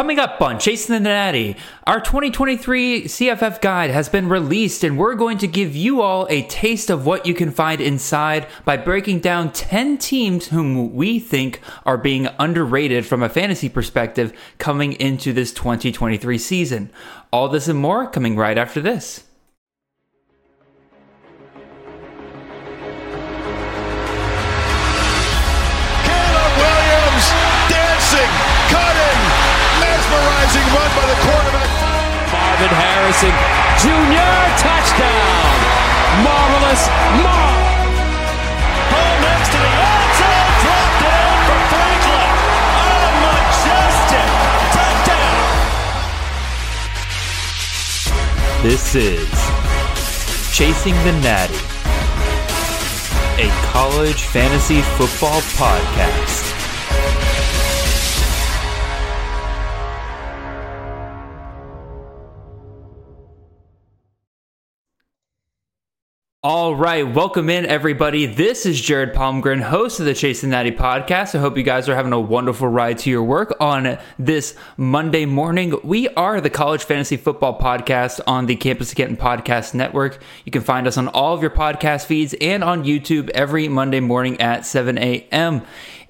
Coming up on Chasing the Natty, our 2023 CFF guide has been released, and we're going to give you all a taste of what you can find inside by breaking down 10 teams whom we think are being underrated from a fantasy perspective coming into this 2023 season. All this and more coming right after this. Harrison Jr. touchdown. Marvelous Marv. Ball next to the end zone, dropped it in for Franklin. Oh, majestic touchdown. This is Chasing the Natty, a college fantasy football podcast. All right, welcome in everybody. This is Jared Palmgren, host of the Chasing Natty podcast. I hope you guys are having a wonderful ride to your work on this Monday morning. We are the College Fantasy Football Podcast on the Campus Canton Podcast Network. You can find us on all of your podcast feeds and on YouTube every Monday morning at 7 a.m.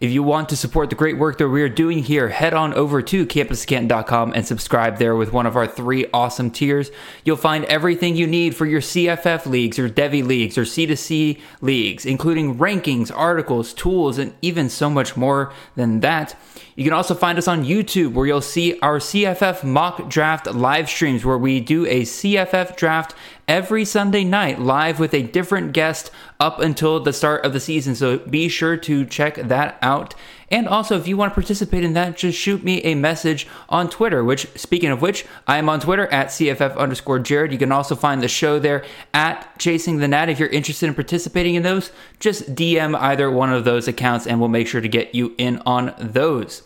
If you want to support the great work that we're doing here, head on over to campuscanton.com and subscribe there with one of our three awesome tiers. You'll find everything you need for your CFF leagues or Devy leagues or C2C leagues, including rankings, articles, tools, and even so much more than that. You can also find us on YouTube where you'll see our CFF mock draft live streams where we do a CFF draft every Sunday night live with a different guest up until the start of the season. So be sure to check that out. And also, if you want to participate in that, just shoot me a message on Twitter, which, speaking of which, I am on Twitter at CFF underscore Jared. You can also find the show there at Chasing the Nat. If you're interested in participating in those, just DM either one of those accounts and we'll make sure to get you in on those.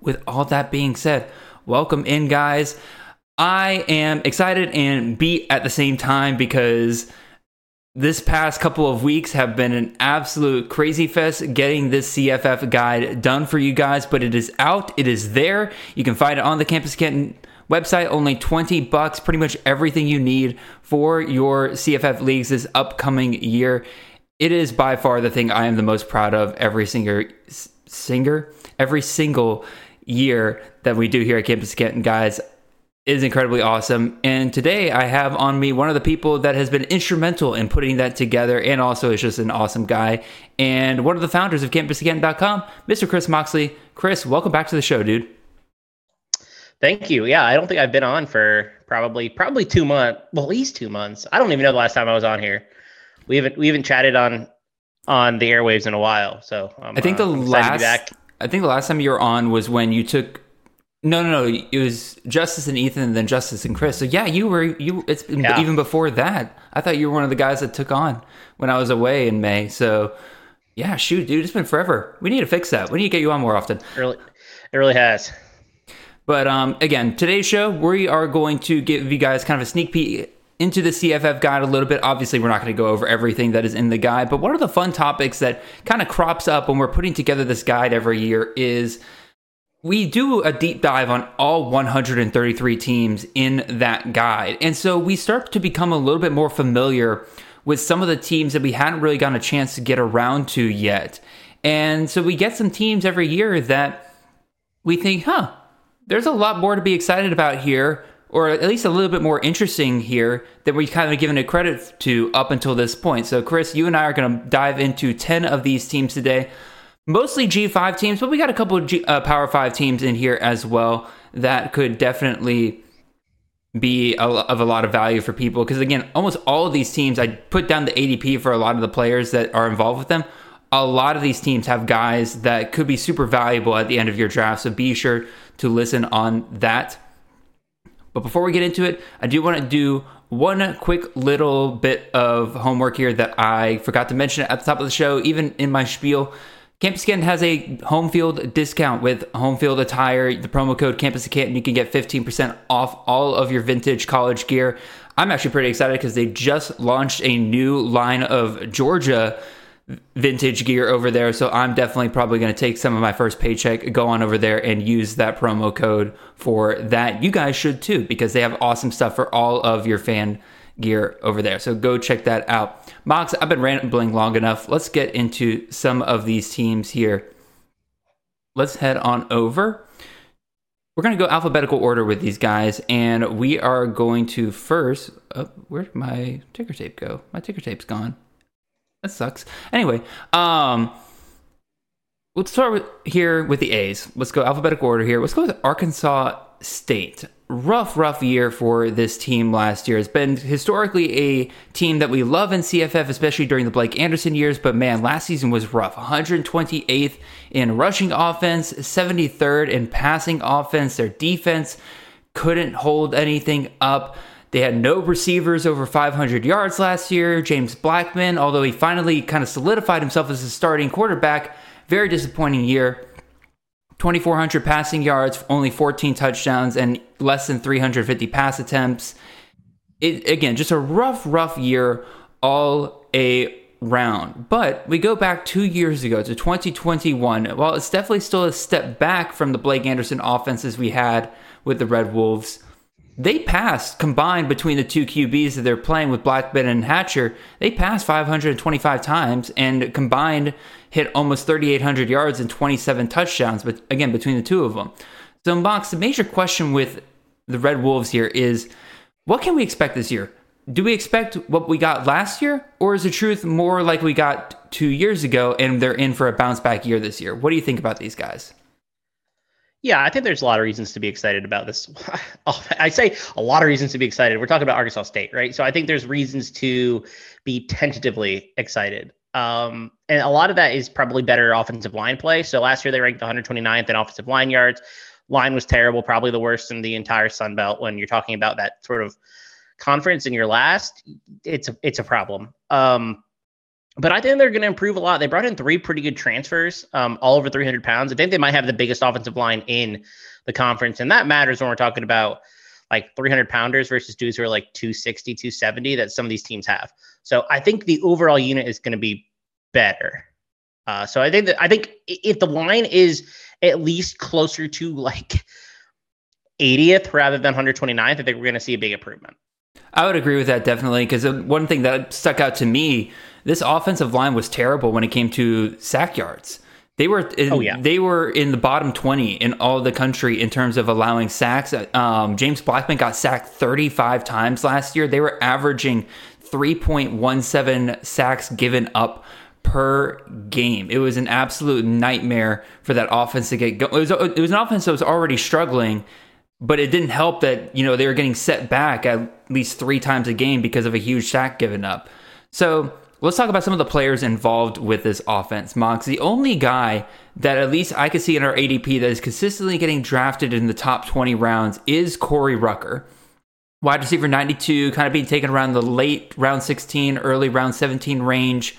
With all that being said, welcome in, guys. I am excited and beat at the same time because this past couple of weeks have been an absolute crazy fest getting this CFF guide done for you guys, but it is out, it is there. You can find it on the Campus Canton website, only 20 bucks, pretty much everything you need for your CFF leagues this upcoming year. It is by far the thing I am the most proud of every single singer, every single year that we do here at Campus Canton, guys is incredibly awesome. And today I have on me one of the people that has been instrumental in putting that together and also is just an awesome guy and one of the founders of campuscanton.com, Mr. Chris Moxley. Chris, welcome back to the show, dude. Thank you. Yeah, I don't think I've been on for probably probably two months. Well, at least two months. I don't even know the last time I was on here. We haven't we haven't chatted on on the airwaves in a while. So I'm, I think the uh, I'm excited to be last. I think the last time you were on was when you took no, no, no. It was Justice and Ethan, and then Justice and Chris. So yeah, you were you. It's been Yeah. even before that. I thought you were one of the guys that took on when I was away in May. So yeah, shoot, dude, it's been forever. We need to fix that. We need to get you on more often. It really, it really has. But um, again, today's show, we are going to give you guys kind of a sneak peek into the CFF guide a little bit. Obviously, we're not going to go over everything that is in the guide, but one of the fun topics that kind of crops up when we're putting together this guide every year is we do a deep dive on all 133 teams in that guide. And so we start to become a little bit more familiar with some of the teams that we hadn't really gotten a chance to get around to yet. And so we get some teams every year that we think, huh, there's a lot more to be excited about here, or at least a little bit more interesting here than we've kind of given it credit to up until this point. So, Chris, you and I are going to dive into 10 of these teams today, mostly G5 teams, but we got a couple of G, uh, Power 5 teams in here as well that could definitely be a, of a lot of value for people. Because, again, almost all of these teams, I put down the ADP for a lot of the players that are involved with them a lot of these teams have guys that could be super valuable at the end of your draft. So be sure to listen on that. But before we get into it, I do want to do one quick little bit of homework here that I forgot to mention at the top of the show, even in my spiel. Campus Canton has a home field discount with home field attire. The promo code Campus Canton, you can get 15% off all of your vintage college gear. I'm actually pretty excited because they just launched a new line of Georgia vintage gear over there. So I'm definitely probably going to take some of my first paycheck, go on over there and use that promo code for that. You guys should too, because they have awesome stuff for all of your fan gear over there. So go check that out. Mox, I've been rambling long enough. Let's get into some of these teams here. Let's head on over. We're going to go alphabetical order with these guys, and we are going to first. Oh, where'd my ticker tape go? My ticker tape's gone. That sucks. Anyway, um, let's start with here with the A's. Let's go alphabetical order here. Let's go with Arkansas State rough, rough year for this team last year. It's been historically a team that we love in CFF, especially during the Blake Anderson years. But man, last season was rough. 128th in rushing offense, 73rd in passing offense. Their defense couldn't hold anything up. They had no receivers over 500 yards last year. James Blackman, although he finally kind of solidified himself as a starting quarterback, very disappointing year. 2,400 passing yards, only 14 touchdowns, and less than 350 pass attempts. It, again, just a rough, rough year all a round. But we go back two years ago to 2021. While it's definitely still a step back from the Blake Anderson offenses we had with the Red Wolves, they passed combined between the two QBs that they're playing with Blackman and Hatcher. They passed 525 times and combined hit almost 3,800 yards and 27 touchdowns. But again, between the two of them. So, Mox, the major question with the Red Wolves here is what can we expect this year? Do we expect what we got last year, or is the truth more like we got two years ago and they're in for a bounce back year this year? What do you think about these guys? Yeah, I think there's a lot of reasons to be excited about this. I say a lot of reasons to be excited. We're talking about Arkansas State, right? So I think there's reasons to be tentatively excited. Um, and a lot of that is probably better offensive line play. So last year they ranked 129th in offensive line yards. Line was terrible, probably the worst in the entire Sun Belt. When you're talking about that sort of conference in your last, it's a, it's a problem. Um, but I think they're going to improve a lot. They brought in three pretty good transfers, um, all over 300 pounds. I think they might have the biggest offensive line in the conference, and that matters when we're talking about like 300 pounders versus dudes who are like 260, 270 that some of these teams have. So I think the overall unit is going to be better. Uh, so I think that I think if the line is at least closer to like 80th rather than 129th, I think we're going to see a big improvement. I would agree with that definitely because one thing that stuck out to me, this offensive line was terrible when it came to sack yards. They were in, oh, yeah. they were in the bottom 20 in all the country in terms of allowing sacks. Um, James Blackman got sacked 35 times last year. They were averaging 3.17 sacks given up per game. It was an absolute nightmare for that offense to get going. It was, it was an offense that was already struggling but it didn't help that you know they were getting set back at least three times a game because of a huge sack given up. So let's talk about some of the players involved with this offense. Mox, the only guy that at least I could see in our ADP that is consistently getting drafted in the top 20 rounds is Corey Rucker. Wide receiver 92, kind of being taken around the late round 16, early round 17 range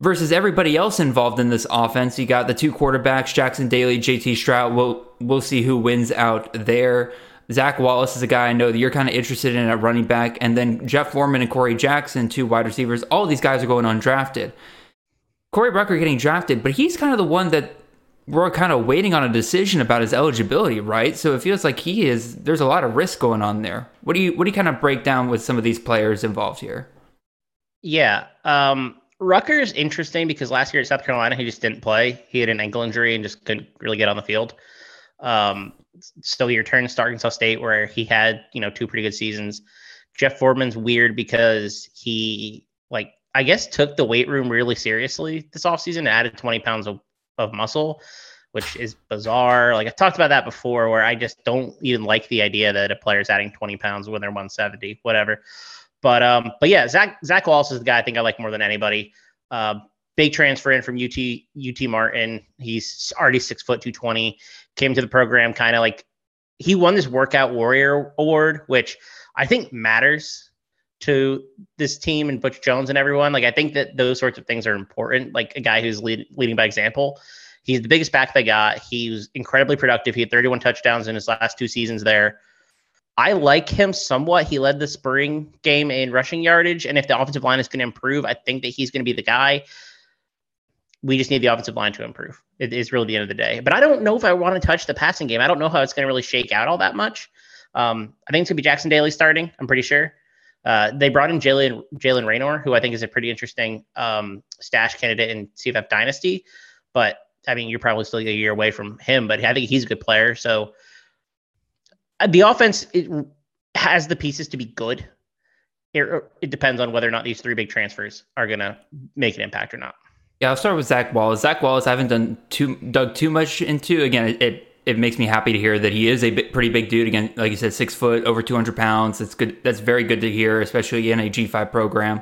versus everybody else involved in this offense. You got the two quarterbacks, Jackson Daly, JT Shrout. We'll we'll see who wins out there. Zach Wallace is a guy I know that you're kind of interested in at running back, and then Jeff Foreman and Corey Jackson, two wide receivers. All these guys are going undrafted. Corey Rucker getting drafted, but he's kind of the one that we're kind of waiting on a decision about his eligibility, right? So it feels like he is. There's a lot of risk going on there. What do you what do you kind of break down with some of these players involved here? Yeah, um, Rucker's interesting because last year at South Carolina, he just didn't play. He had an ankle injury and just couldn't really get on the field. Um, so he returned to Arkansas State where he had, you know, two pretty good seasons. Jeff Foreman's weird because he, like, I guess took the weight room really seriously this offseason, added 20 pounds of, of muscle, which is bizarre. Like, I've talked about that before where I just don't even like the idea that a player's adding 20 pounds when they're 170, whatever. But um, but yeah, Zach Zach Wallace is the guy I think I like more than anybody. Uh, big transfer in from UT UT Martin. He's already six foot two twenty. Came to the program kind of like he won this workout warrior award, which I think matters to this team and Butch Jones and everyone. Like I think that those sorts of things are important. Like a guy who's lead, leading by example. He's the biggest back they got. He was incredibly productive. He had 31 touchdowns in his last two seasons there. I like him somewhat. He led the spring game in rushing yardage, and if the offensive line is going to improve, I think that he's going to be the guy. We just need the offensive line to improve. It is really the end of the day. But I don't know if I want to touch the passing game. I don't know how it's going to really shake out all that much. Um, I think it's going to be Jackson Daly starting. I'm pretty sure. Uh, they brought in Jaylen Jaylen Raynor, who I think is a pretty interesting um, stash candidate in CFF Dynasty. But I mean, you're probably still a year away from him, but I think he's a good player. So uh, the offense has the pieces to be good. It, it depends on whether or not these three big transfers are going to make an impact or not. Yeah, I'll start with Zach Wallace. Zach Wallace, I haven't done too dug too much into. Again, it, it it makes me happy to hear that he is a bit, pretty big dude. Again, like you said, six foot, over 200 pounds. That's good. That's very good to hear, especially in a G5 program.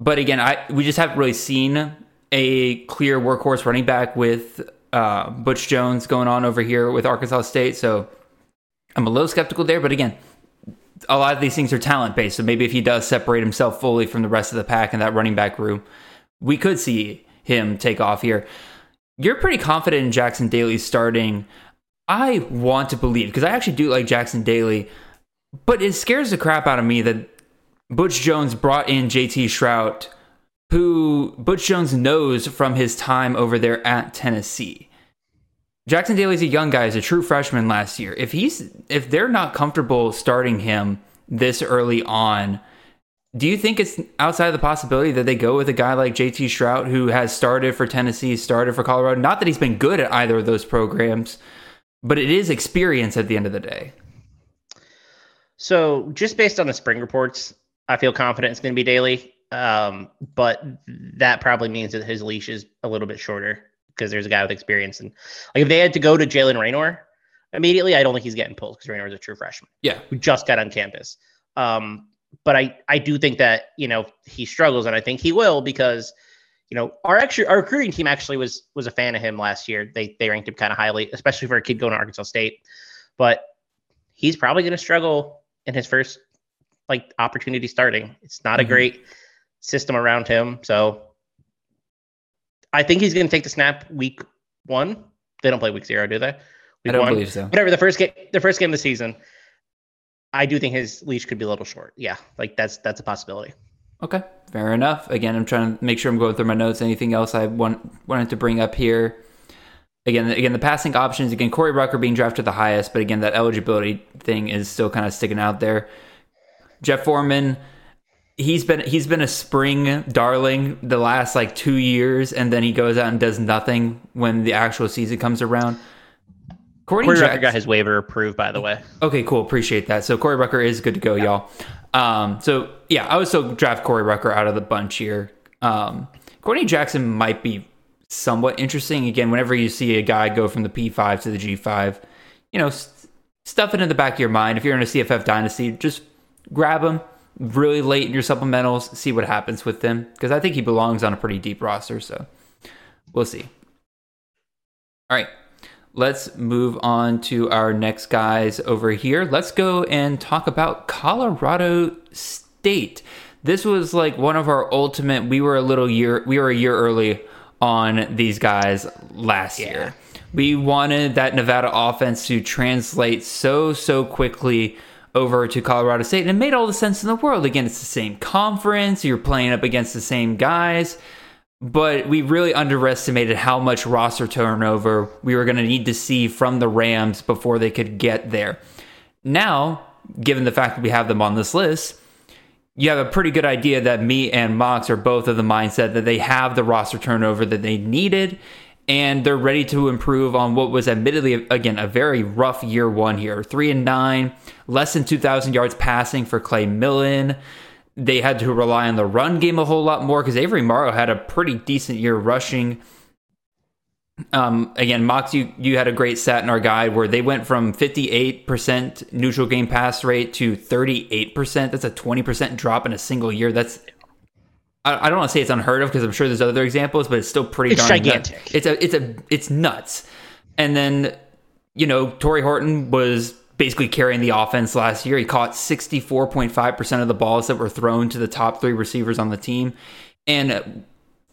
But again, I we just haven't really seen a clear workhorse running back with uh, Butch Jones going on over here with Arkansas State. So I'm a little skeptical there. But again, a lot of these things are talent based. So maybe if he does separate himself fully from the rest of the pack in that running back room, we could see him take off here. You're pretty confident in Jackson Daly starting. I want to believe because I actually do like Jackson Daly, but it scares the crap out of me that Butch Jones brought in JT Shrout, who Butch Jones knows from his time over there at Tennessee. Jackson Daly's a young guy, he's a true freshman last year. If he's if they're not comfortable starting him this early on, do you think it's outside of the possibility that they go with a guy like JT Shrout who has started for Tennessee, started for Colorado? Not that he's been good at either of those programs, but it is experience at the end of the day. So, just based on the spring reports, I feel confident it's going to be Daly. Um, but that probably means that his leash is a little bit shorter because there's a guy with experience. And like if they had to go to Jaylen Raynor immediately, I don't think he's getting pulled because Raynor is a true freshman. Yeah. Who just got on campus. Um, but I, I do think that, you know, he struggles and I think he will because, you know, our actually our recruiting team actually was was a fan of him last year. They they ranked him kind of highly, especially for a kid going to Arkansas State. But he's probably going to struggle in his first like opportunity starting. It's not mm-hmm. a great system around him. So I think he's going to take the snap week one. They don't play week zero, do they? Week I don't one. believe so. Whatever the first game, the first game of the season. I do think his leash could be a little short. Yeah, like that's that's a possibility. Okay, fair enough. Again, I'm trying to make sure I'm going through my notes. Anything else I want wanted to bring up here? Again, again, the passing options. Again, Corey Rucker being drafted the highest, but again, that eligibility thing is still kind of sticking out there. Jeff Foreman, he's been he's been a spring darling the last like two years, and then he goes out and does nothing when the actual season comes around. Corey, Corey Rucker got his waiver approved, by the way. Okay, cool. Appreciate that. So Corey Rucker is good to go, yeah. y'all. Um, so yeah, I would still draft Corey Rucker out of the bunch here. Um, Courtney Jackson might be somewhat interesting. Again, whenever you see a guy go from the P5 to the G5, you know, st- stuff it in the back of your mind. If you're in a CFF dynasty, just grab him really late in your supplementals, see what happens with him because I think he belongs on a pretty deep roster. So we'll see. All right let's move on to our next guys over here. Let's go and talk about Colorado State. This was like one of our ultimate. We were a little year. We were a year early on these guys last yeah. year. We wanted that Nevada offense to translate so so quickly over to Colorado State, and it made all the sense in the world. Again, it's the same conference. You're playing up against the same guys but we really underestimated how much roster turnover we were going to need to see from the Rams before they could get there. Now, given the fact that we have them on this list, you have a pretty good idea that me and Mox are both of the mindset that they have the roster turnover that they needed and they're ready to improve on what was admittedly again a very rough year one here. 3 and 9, less than 2000 yards passing for Clay Millen they had to rely on the run game a whole lot more because Avery Morrow had a pretty decent year rushing. Um, again, Mox, you, you had a great stat in our guide where they went from 58% neutral game pass rate to 38%. That's a 20% drop in a single year. That's I, I don't want to say it's unheard of because I'm sure there's other examples, but it's still pretty it's gigantic. Nuts. It's a it's a it's nuts. And then you know, Tory Horton was basically carrying the offense last year. He caught 64.5% of the balls that were thrown to the top three receivers on the team. And uh,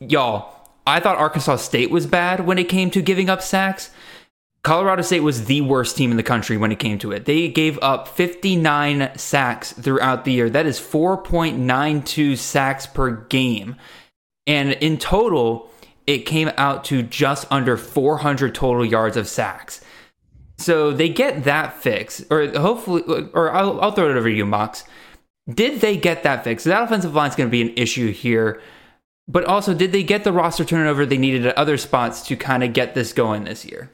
y'all, I thought Arkansas State was bad when it came to giving up sacks. Colorado State was the worst team in the country when it came to it. They gave up 59 sacks throughout the year. That is 4.92 sacks per game. And in total, it came out to just under 400 total yards of sacks. So they get that fix, or hopefully, or I'll, I'll throw it over to you, Mox. Did they get that fix? That offensive line is going to be an issue here. But also, did they get the roster turnover they needed at other spots to kind of get this going this year?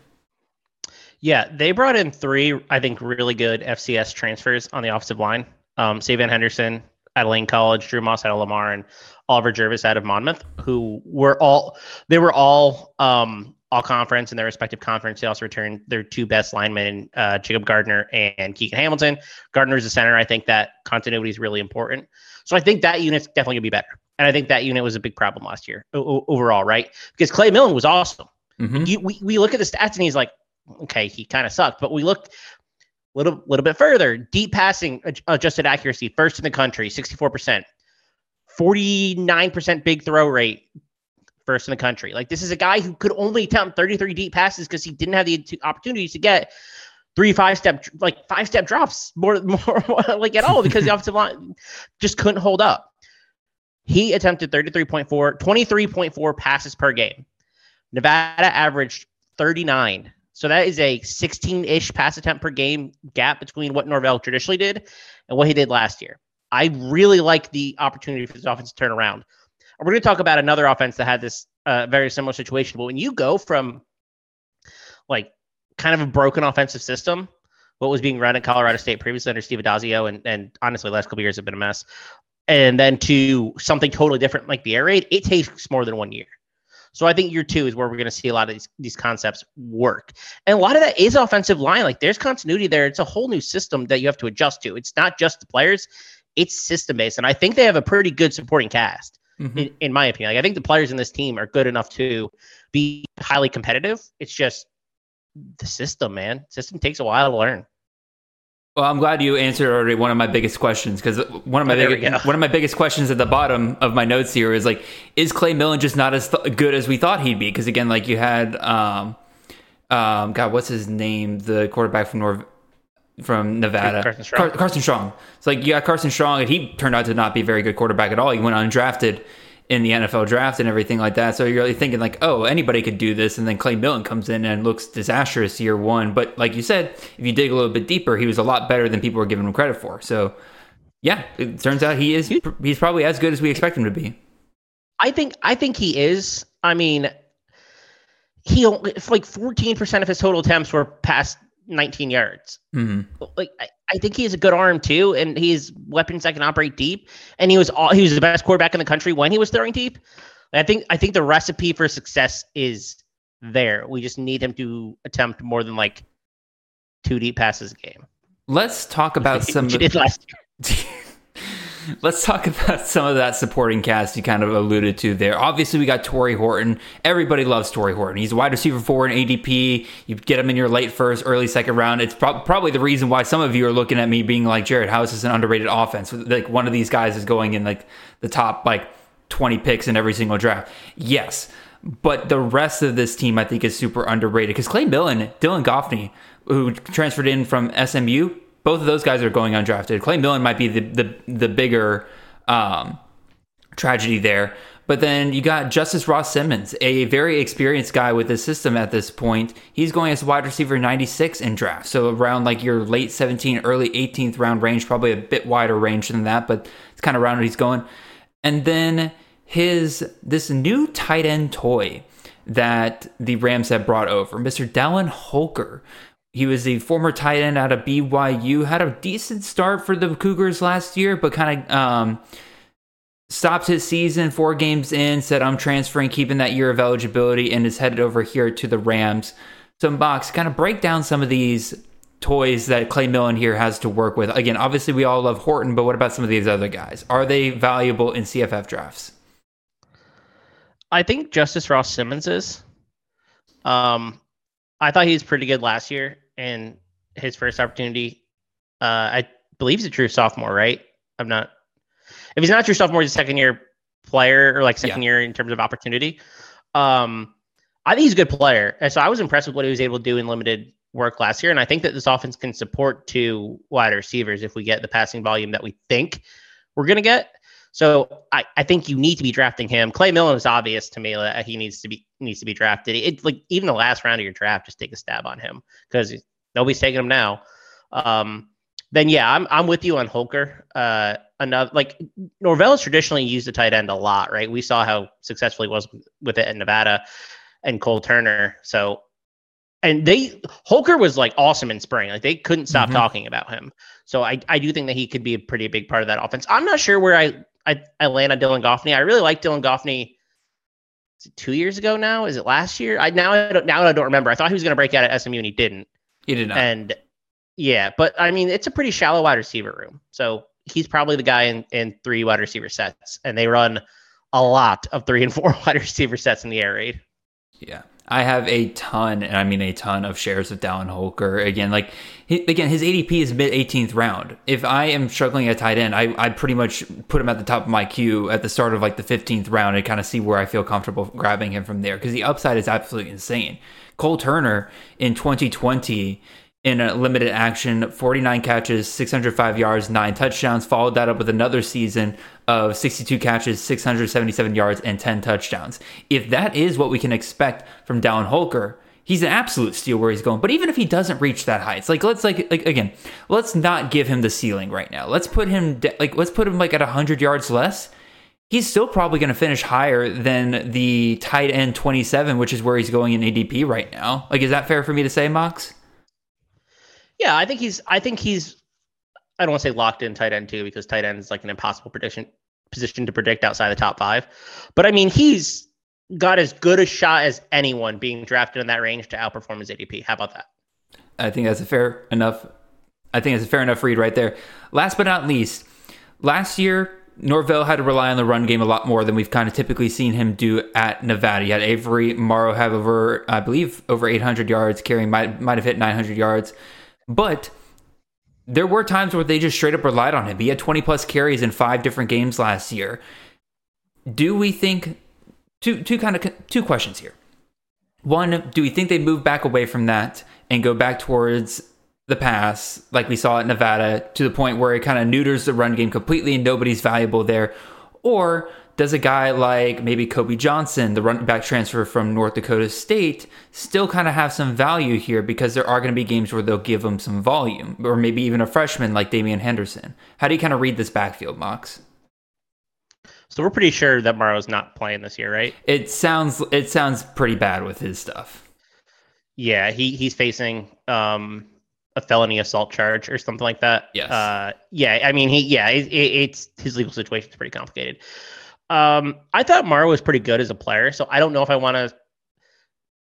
Yeah, they brought in three, I think, really good FCS transfers on the offensive line. Um, Savan Henderson at Lane College, Drew Moss out of Lamar, and Oliver Jervis out of Monmouth, who were all they were all um, all conference in their respective conference. They also returned their two best linemen, uh, Jacob Gardner and Keegan Hamilton. Gardner's a center. I think that continuity is really important. So I think that unit's definitely gonna be better. And I think that unit was a big problem last year o- overall, right? Because Clay Millen was awesome. Mm-hmm. You, we, we look at the stats and he's like, okay, he kind of sucked. But we look a little little bit further. Deep passing adjusted accuracy, first in the country, 64%. 49% big throw rate, first in the country. Like this is a guy who could only attempt 33 deep passes because he didn't have the opportunities to get three five step like five step drops more more like at all because the offensive line just couldn't hold up. He attempted 33.4 23.4 passes per game. Nevada averaged 39. So that is a 16-ish pass attempt per game gap between what Norvell traditionally did and what he did last year. I really like the opportunity for this offense to turn around. We're going to talk about another offense that had this uh, very similar situation. But when you go from like kind of a broken offensive system, what was being run at Colorado State previously under Steve Addazio, and, and honestly, last couple years have been a mess, and then to something totally different like the air raid, it takes more than one year. So I think year two is where we're going to see a lot of these, these concepts work. And a lot of that is offensive line. Like there's continuity there. It's a whole new system that you have to adjust to. It's not just the players, it's system based. And I think they have a pretty good supporting cast, mm-hmm. in, in my opinion. Like I think the players in this team are good enough to be highly competitive. It's just the system, man. System takes a while to learn. Well, I'm glad you answered already one of my biggest questions because one of my Oh, biggest, one of my biggest questions at the bottom of my notes here is like, is Clay Millen just not as th- good as we thought he'd be? Because again, like you had, um, um, God, what's his name? The quarterback from North from Nevada, Carson Strong. Car- Carson Strong. It's like you got Carson Strong, and he turned out to not be a very good quarterback at all. He went undrafted in the NFL draft and everything like that. So you're really thinking like, oh, anybody could do this, and then Clay Millen comes in and looks disastrous year one. But like you said, if you dig a little bit deeper, he was a lot better than people were giving him credit for. So yeah, it turns out he is. He's probably as good as we expect him to be. I think I think he is. I mean, he only like 14% of his total attempts were past 19 yards. Mm-hmm. Like I, I think he has a good arm too, and he's weapons that can operate deep. And he was all he was the best quarterback in the country when he was throwing deep. I think I think the recipe for success is there. We just need him to attempt more than like two deep passes a game. Let's talk about some. He last year. Let's talk about some of that supporting cast you kind of alluded to there. Obviously, we got Tory Horton. Everybody loves Tory Horton. He's a wide receiver four in ADP. You get him in your late first, early second round. It's pro- probably the reason why some of you are looking at me being like, Jared, how is this an underrated offense? Like one of these guys is going in like the top like 20 picks in every single draft. Yes. But the rest of this team, I think, is super underrated because Clay Millen, Dylan Goffney, who transferred in from SMU, both of those guys are going undrafted. Clay Millen might be the the, the bigger um, tragedy there. But then you got Justus Ross-Simmons, a very experienced guy with the system at this point. He's going as wide receiver 96 in draft. So around like your late 17, early 18th round range, probably a bit wider range than that, but it's kind of around where he's going. And then his this new tight end toy that the Rams have brought over, Mr. Dallin Holker. He was a former tight end out of BYU, had a decent start for the Cougars last year, but kind of um, stopped his season four games in, said, I'm transferring, keeping that year of eligibility, and is headed over here to the Rams. So, Mox, kind of break down some of these toys that Clay Millen here has to work with. Again, obviously, we all love Horton, but what about some of these other guys? Are they valuable in CFF drafts? I think Justus Ross-Simmons is. Um, I thought he was pretty good last year in his first opportunity. Uh, I believe he's a true sophomore, right? I'm not. If he's not a true sophomore, he's a second year player or like second Yeah. year in terms of opportunity. Um, I think he's a good player. And so I was impressed with what he was able to do in limited work last year. And I think that this offense can support two wide receivers if we get the passing volume that we think we're going to get. So I, I think you need to be drafting him. Clay Millen is obvious to me that he needs to be needs to be drafted. It's like even the last round of your draft, just take a stab on him because nobody's taking him now. Um, then yeah, I'm I'm with you on Holker. Uh, another like Norvell has traditionally used the tight end a lot, right? We saw how successful he was with it in Nevada and Cole Turner. So and they Holker was like awesome in spring. Like they couldn't stop Mhm. talking about him. So I, I do think that he could be a pretty big part of that offense. I'm not sure where I I, I land on Dylan Goffney. I really like Dylan Goffney. Is it two years ago now? Is it last year? I now I don't, now I don't remember. I thought he was going to break out at SMU and he didn't. He did not. And yeah, but I mean it's a pretty shallow wide receiver room. So he's probably the guy in, in three wide receiver sets, and they run a lot of three and four wide receiver sets in the air raid. Yeah. I have a ton, and I mean a ton of shares of Dallin Holker. Again, like again, his ADP is mid 18th round. If I am struggling at tight end, I I pretty much put him at the top of my queue at the start of like the 15th round and kind of see where I feel comfortable grabbing him from there because the upside is absolutely insane. Cole Turner in 2020 in a limited action, 49 catches, 605 yards, nine touchdowns. Followed that up with another season of 62 catches, 677 yards, and 10 touchdowns. If that is what we can expect from Dallin Holker, he's an absolute steal where he's going. But even if he doesn't reach that height, it's like let's like, like again, let's not give him the ceiling right now. Let's put him de- like let's put him like at 100 yards less. He's still probably going to finish higher than the tight end 27, which is where he's going in ADP right now. Like, is that fair for me to say, Mox? Yeah, I think he's. I think he's. I don't want to say locked in tight end too because tight end is like an impossible prediction position to predict outside the top five. But I mean, he's got as good a shot as anyone being drafted in that range to outperform his ADP. How about that? I think that's a fair enough. I think it's a fair enough read right there. Last but not least, last year Norvell had to rely on the run game a lot more than we've kind of typically seen him do at Nevada. He had Avery Morrow have over, I believe, over 800 yards, carrying might might have hit 900 yards, but there were times where they just straight up relied on him. He had 20 plus carries in five different games last year. Do we think two two kind of two questions here? One, do we think they move back away from that and go back towards the pass like we saw at Nevada to the point where it kind of neuters the run game completely and nobody's valuable there? Or does a guy like maybe Kobe Johnson, the running back transfer from North Dakota State, still kind of have some value here because there are going to be games where they'll give him some volume, or maybe even a freshman like Damian Henderson? How do you kind of read this backfield, Mox? So we're pretty sure that Morrow's not playing this year, right? It sounds it sounds pretty bad with his stuff. Yeah, he he's facing um a felony assault charge or something like that. Yes. Uh, yeah, I mean he yeah, it, it, it's his legal situation is pretty complicated. Um, I thought Morrow was pretty good as a player, so I don't know if I want to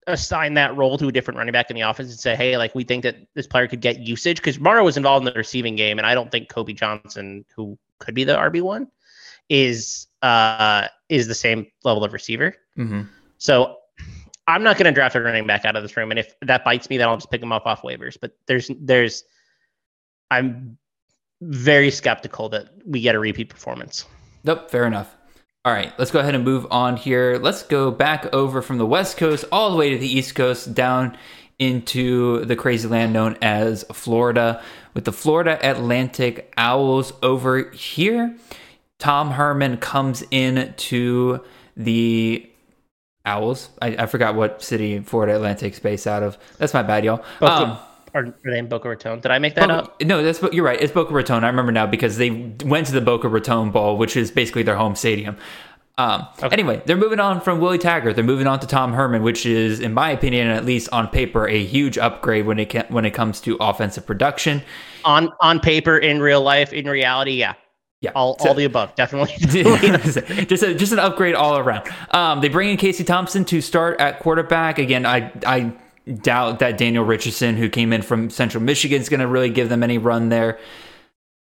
assign that role to a different running back in the offense and say, hey, like we think that this player could get usage because Morrow was involved in the receiving game, and I don't think Kobe Johnson, who could be the RB one, is uh is the same level of receiver. hmm So I'm not going to draft a running back out of this room, and if that bites me, then I'll just pick him up off waivers. But there's there's I'm very skeptical that we get a repeat performance. Nope, fair enough. All right, let's go ahead and move on here. Let's go back over from the West Coast all the way to the East Coast, down into the crazy land known as Florida, with the Florida Atlantic Owls over here. Tom Herman comes in to the Owls. I, I forgot what city Florida Atlantic's based out of. That's my bad, y'all. Um, are, are they in Boca Raton? Did I make that Boca- up? No, that's you're right. It's Boca Raton. I remember now because they went to the Boca Raton Bowl, which is basically their home stadium. Um, Anyway, they're moving on from Willie Taggart. They're moving on to Tom Herman, which is, in my opinion, at least on paper, a huge upgrade when it can, when it comes to offensive production. On on paper, in real life, in reality, yeah, Yeah, all So- all the above, definitely. just a, just an upgrade all around. Um, they bring in Casey Thompson to start at quarterback. Again, I I doubt that Daniel Richardson, who came in from Central Michigan, is going to really give them any run there.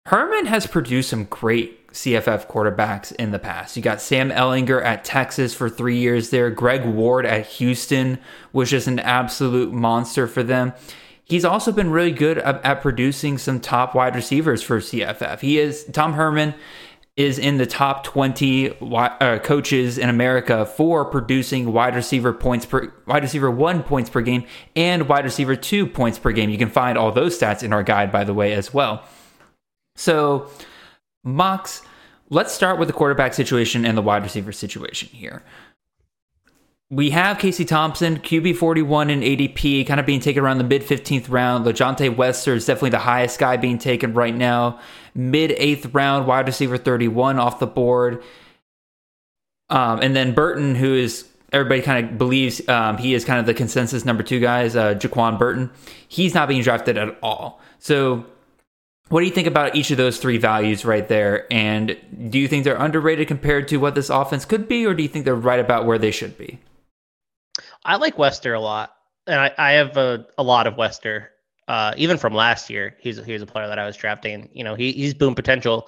Herman has produced some great CFF quarterbacks in the past. You got Sam Ehlinger at Texas for three years there. Greg Ward at Houston was just an absolute monster for them. He's also been really good at, at producing some top wide receivers for CFF. He is Tom Herman is in the top 20 uh, coaches in America for producing wide receiver points per wide receiver 1 points per game and wide receiver 2 points per game. You can find all those stats in our guide by the way as well. So, Mox, let's start with the quarterback situation and the wide receiver situation here. We have Casey Thompson, QB 41 in ADP, kind of being taken around the mid 15th round. LaJohntay Wester is definitely the highest guy being taken right now. Mid 8th round, wide receiver 31 off the board. Um, and then Burton, who is everybody kind of believes um, he is kind of the consensus number two guys, uh, Jaquan Burton. He's not being drafted at all. So, what do you think about each of those three values right there? And do you think they're underrated compared to what this offense could be, or do you think they're right about where they should be? I like Wester a lot, and I, I have a, a lot of Wester. Uh, even from last year, he's he was a player that I was drafting. You know, he, he's boom potential.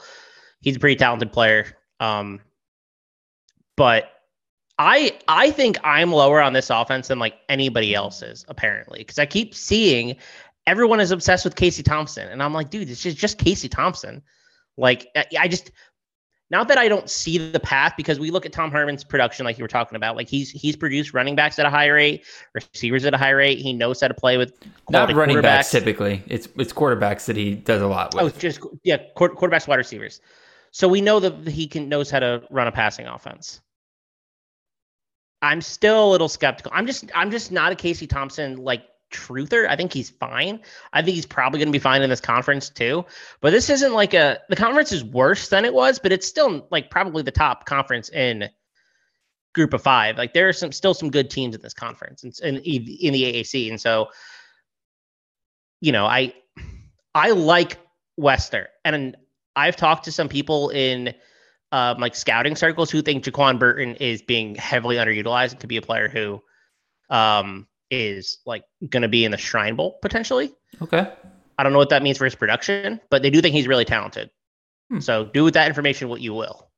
He's a pretty talented player. Um, but I I think I'm lower on this offense than like anybody else is apparently because I keep seeing everyone is obsessed with Casey Thompson, and I'm like, dude, this is just Casey Thompson. Like I just not that I don't see the path because we look at Tom Herman's production, like you were talking about. Like he's he's produced running backs at a high rate, receivers at a high rate. He knows how to play with not running backs typically. It's it's quarterbacks that he does a lot oh, with. Oh, just yeah, quarterbacks, wide receivers. So we know that he can knows how to run a passing offense. I'm still a little skeptical. I'm just I'm just not a Casey Thompson like truther. I think he's fine. I think he's probably going to be fine in this conference too. But this isn't like a the conference is worse than it was, but it's still like probably the top conference in group of five. Like there are some still some good teams in this conference and in, in the AAC. And so, you know, I I like Wester, and I've talked to some people in um, like scouting circles who think Jaquan Burton is being heavily underutilized and could be a player who um, is like going to be in the Shrine Bowl potentially. Okay. I don't know what that means for his production, but they do think he's really talented. Hmm. So do with that information what you will.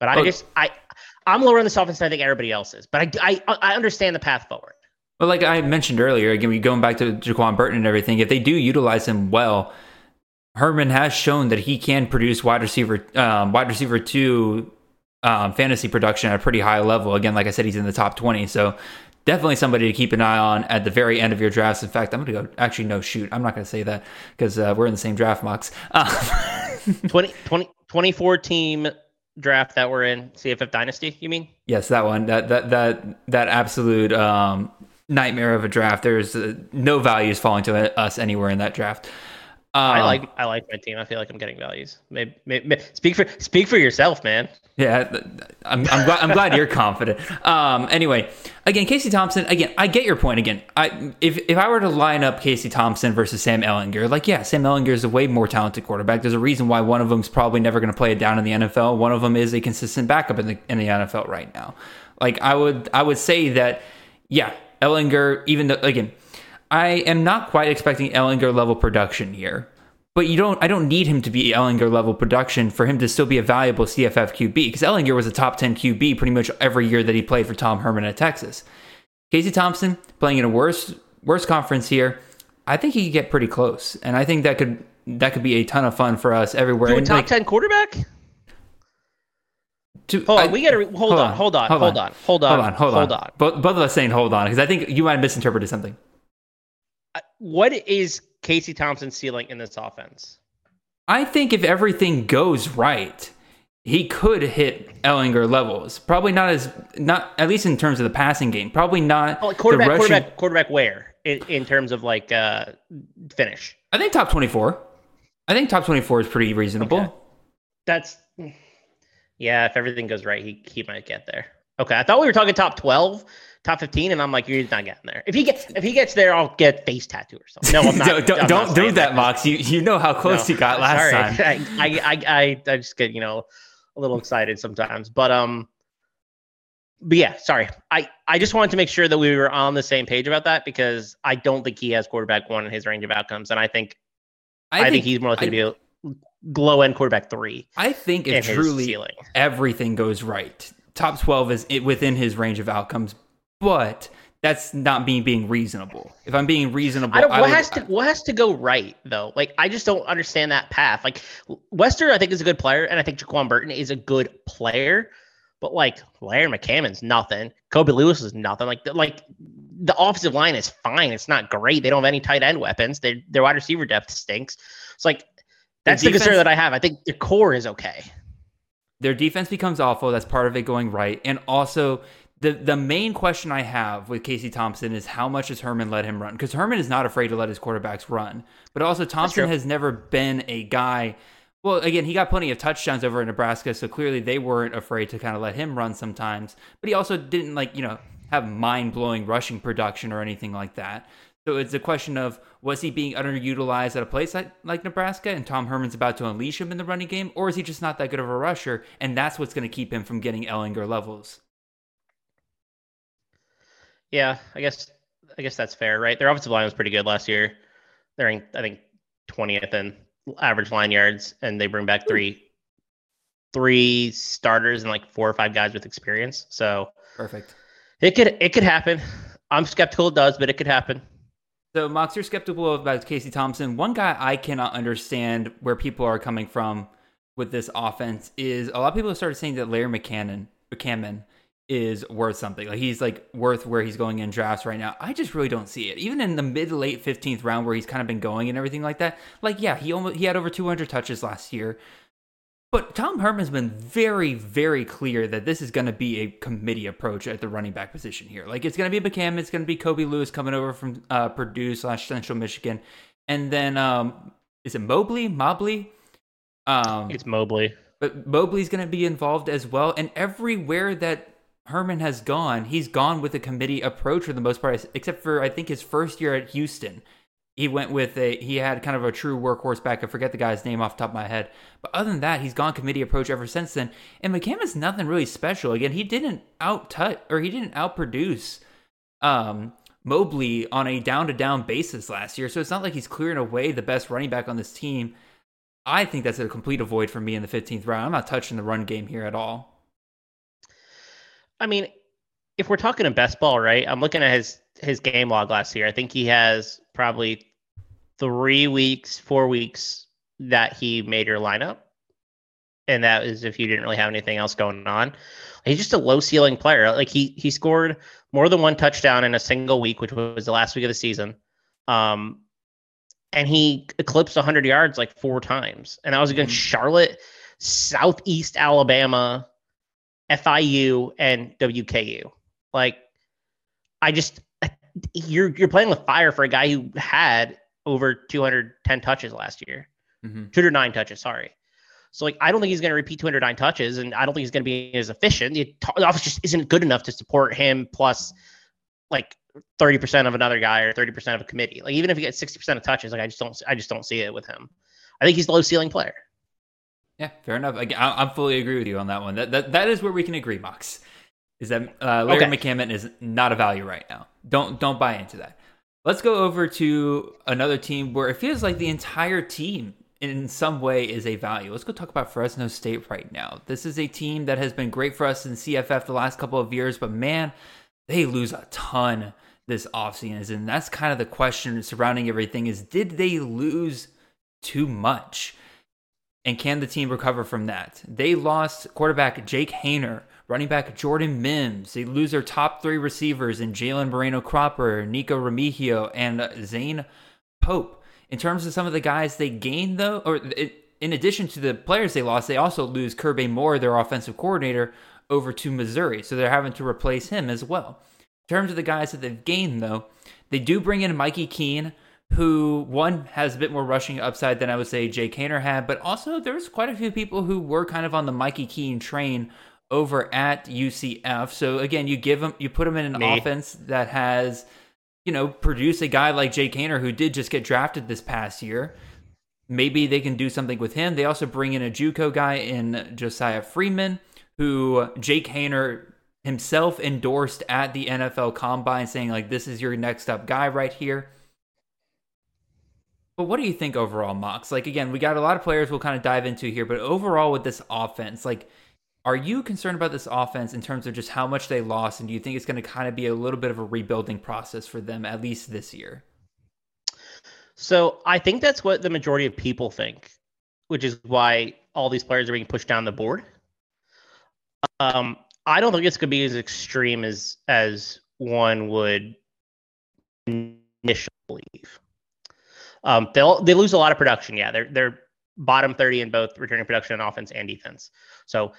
But I just I I'm lower in this offense than I think everybody else is. But I I, I understand the path forward. Well, like I mentioned earlier, again, we going back to Jaquan Burton and everything, if they do utilize him well, Herman has shown that he can produce wide receiver, um, wide receiver two um, fantasy production at a pretty high level. Again, like I said, he's in the top twenty, so definitely somebody to keep an eye on at the very end of your drafts. In fact, I'm going to go. Actually, no, shoot, I'm not going to say that because uh, we're in the same draft Mox. Um, 20, 20, 24 team draft that we're in CFF Dynasty. You mean? Yes, that one. That that that that absolute um, nightmare of a draft. There's uh, no values falling to us anywhere in that draft. Um, I like I like my team. I feel like I'm getting values. Maybe, maybe, speak for speak for yourself, man. Yeah, I'm, I'm glad I'm glad you're confident. Um, anyway, again, Casey Thompson. Again, I get your point. Again, I if if I were to line up Casey Thompson versus Sam Ehlinger, like yeah, Sam Ehlinger is a way more talented quarterback. There's a reason why one of them's probably never going to play it down in the NFL. One of them is a consistent backup in the in the NFL right now. Like I would I would say that yeah, Ehlinger. Even though again I am not quite expecting Ehlinger level production here. But you don't I don't need him to be Ehlinger level production for him to still be a valuable CFF QB because Ehlinger was a top 10 QB pretty much every year that he played for Tom Herman at Texas. Casey Thompson playing in a worse worse conference here. I think he could get pretty close. And I think that could that could be a ton of fun for us everywhere. A top like, 10 quarterback? To, hold on, I, we gotta hold, hold, on, hold on, hold on, hold on, hold on, hold on, hold on. Hold on. Both, both of us saying hold on because I think you might have misinterpreted something what is Casey Thompson's ceiling in this offense? I think if everything goes right, he could hit Ehlinger levels. Probably not as not at least in terms of the passing game. Probably not oh, quarterback, rushing... quarterback, quarterback. Where in, in terms of like uh, finish? I think top twenty four. I think top twenty four is pretty reasonable. Okay. That's yeah. If everything goes right, he he might get there. Okay, I thought we were talking top twelve top 15 and i'm like you're not getting there. If he gets if he gets there i'll get face tattoo or something. No i'm not don't, I'm don't not do that, mox. You you know how close no, you got last sorry. time. I, I i i just get you know a little excited sometimes but um but yeah sorry. I i just wanted to make sure that we were on the same page about that because i don't think he has quarterback one in his range of outcomes and i think i, I think, think, he's more likely I, to be a glow end quarterback three i think if truly everything goes right top 12 is within his range of outcomes but that's not being being reasonable. If I'm being reasonable, I don't, I what would- has to what has to go right though? Like I just don't understand that path. Like Wester, I think is a good player, and I think Jaquan Burton is a good player. But like Larry McCammon's nothing. Kobe Lewis is nothing. Like the, like the offensive line is fine. It's not great. They don't have any tight end weapons. Their their wide receiver depth stinks. It's like that's the, defense- concern that I have. I think the core is okay. Their defense becomes awful. That's part of it going right. And also, the the main question I have with Casey Thompson is how much does Herman let him run? Because Herman is not afraid to let his quarterbacks run. But also, Thompson has never been a guy. Well, again, he got plenty of touchdowns over in Nebraska, so clearly they weren't afraid to kind of let him run sometimes. But he also didn't like you know have mind blowing rushing production or anything like that. So it's a question of was he being underutilized at a place like, like Nebraska and Tom Herman's about to unleash him in the running game, or is he just not that good of a rusher and that's what's going to keep him from getting Ehlinger levels? Yeah, I guess I guess that's fair, right? Their offensive line was pretty good last year. They're in, I think twentieth in average line yards, and they bring back three three starters and like four or five guys with experience. So Perfect. it could it could happen. I'm skeptical it does, but it could happen. So, Mox, you're skeptical about Casey Thompson. One guy I cannot understand where people are coming from with this offense is a lot of people have started saying that Larry McCannon, McCammon is worth something. Like he's like worth where he's going in drafts right now. I just really don't see it. Even in the mid late 15th round where he's kind of been going and everything like that. Like, yeah, he almost he had over 200 touches last year. But Tom Herman's been very, very clear that this is going to be a committee approach at the running back position here. Like it's going to be McCam, it's going to be Kobe Lewis coming over from uh, Purdue slash Central Michigan, and then um, is it Mobley? Mobley? Um, It's Mobley. but Mobley's going to be involved as well. And everywhere that Herman has gone, he's gone with a committee approach for the most part, except for I think his first year at Houston. He went with a he had kind of a true workhorse back. I forget the guy's name off the top of my head, but other than that, he's gone committee approach ever since then. And McCam is nothing really special. Again, he didn't out tut or he didn't outproduce um, Mobley on a down to down basis last year. So it's not like he's clearing away the best running back on this team. I think that's a complete avoid for me in the 15th round. I'm not touching the run game here at all. I mean, if we're talking a best ball, right? I'm looking at his his game log last year. I think he has probably three weeks, four weeks that he made your lineup, and that is if you didn't really have anything else going on. He's just a low ceiling player. Like he he scored more than one touchdown in a single week, which was the last week of the season. Um, and he eclipsed 100 yards like four times, and that was against Charlotte, Southeast Alabama, FIU, and WKU. Like, I just you're you're playing with fire for a guy who had over 210 touches last year, Mhm. 209 touches. Sorry. So like, I don't think he's going to repeat 209 touches, and I don't think he's going to be as efficient. The the offense just isn't good enough to support him. Plus, like 30% of another guy or 30% of a committee. Like even if he gets 60% of touches, like I just don't I just don't see it with him. I think he's a low ceiling player. Yeah, fair enough. I, I fully agree with you on that one. That that, that is where we can agree, Mox. Is that uh, Larry Okay. McCammon is not a value right now. Don't don't buy into that. Let's go over to another team where it feels like the entire team in some way is a value. Let's go talk about Fresno State right now. This is a team that has been great for us in CFF the last couple of years, but man, they lose a ton this offseason. And that's kind of the question surrounding everything is did they lose too much? And can the team recover from that? They lost quarterback Jake Haener, running back Jordan Mims. They lose their top three receivers in Jalen Moreno Cropper, Nico Remigio, and Zane Pope. In terms of some of the guys they gained, though, or in addition to the players they lost, they also lose Kirby Moore, their offensive coordinator, over to Missouri. So they're having to replace him as well. In terms of the guys that they've gained, though, they do bring in Mikey Keene, who one has a bit more rushing upside than I would say Jake Haener had, but also there's quite a few people who were kind of on the Mikey Keene train over at UCF. So again, you give them, you put them in an Me. offense that has, you know, produced a guy like Jake Haener who did just get drafted this past year. Maybe they can do something with him. They also bring in a JUCO guy in Josiah Freeman, who Jake Haener himself endorsed at the NFL Combine, saying like, "This is your next up guy right here." But what do you think overall, Mox? Like again, we got a lot of players we'll kind of dive into here, but overall with this offense, like Are you concerned about this offense in terms of just how much they lost, and do you think it's going to kind of be a little bit of a rebuilding process for them at least this year? So I think that's what the majority of people think, which is why all these players are being pushed down the board. Um, I don't think it's going to be as extreme as as one would initially believe. Um, they'll they lose a lot of production. Yeah, they're they're bottom thirty in both returning production on offense and defense. So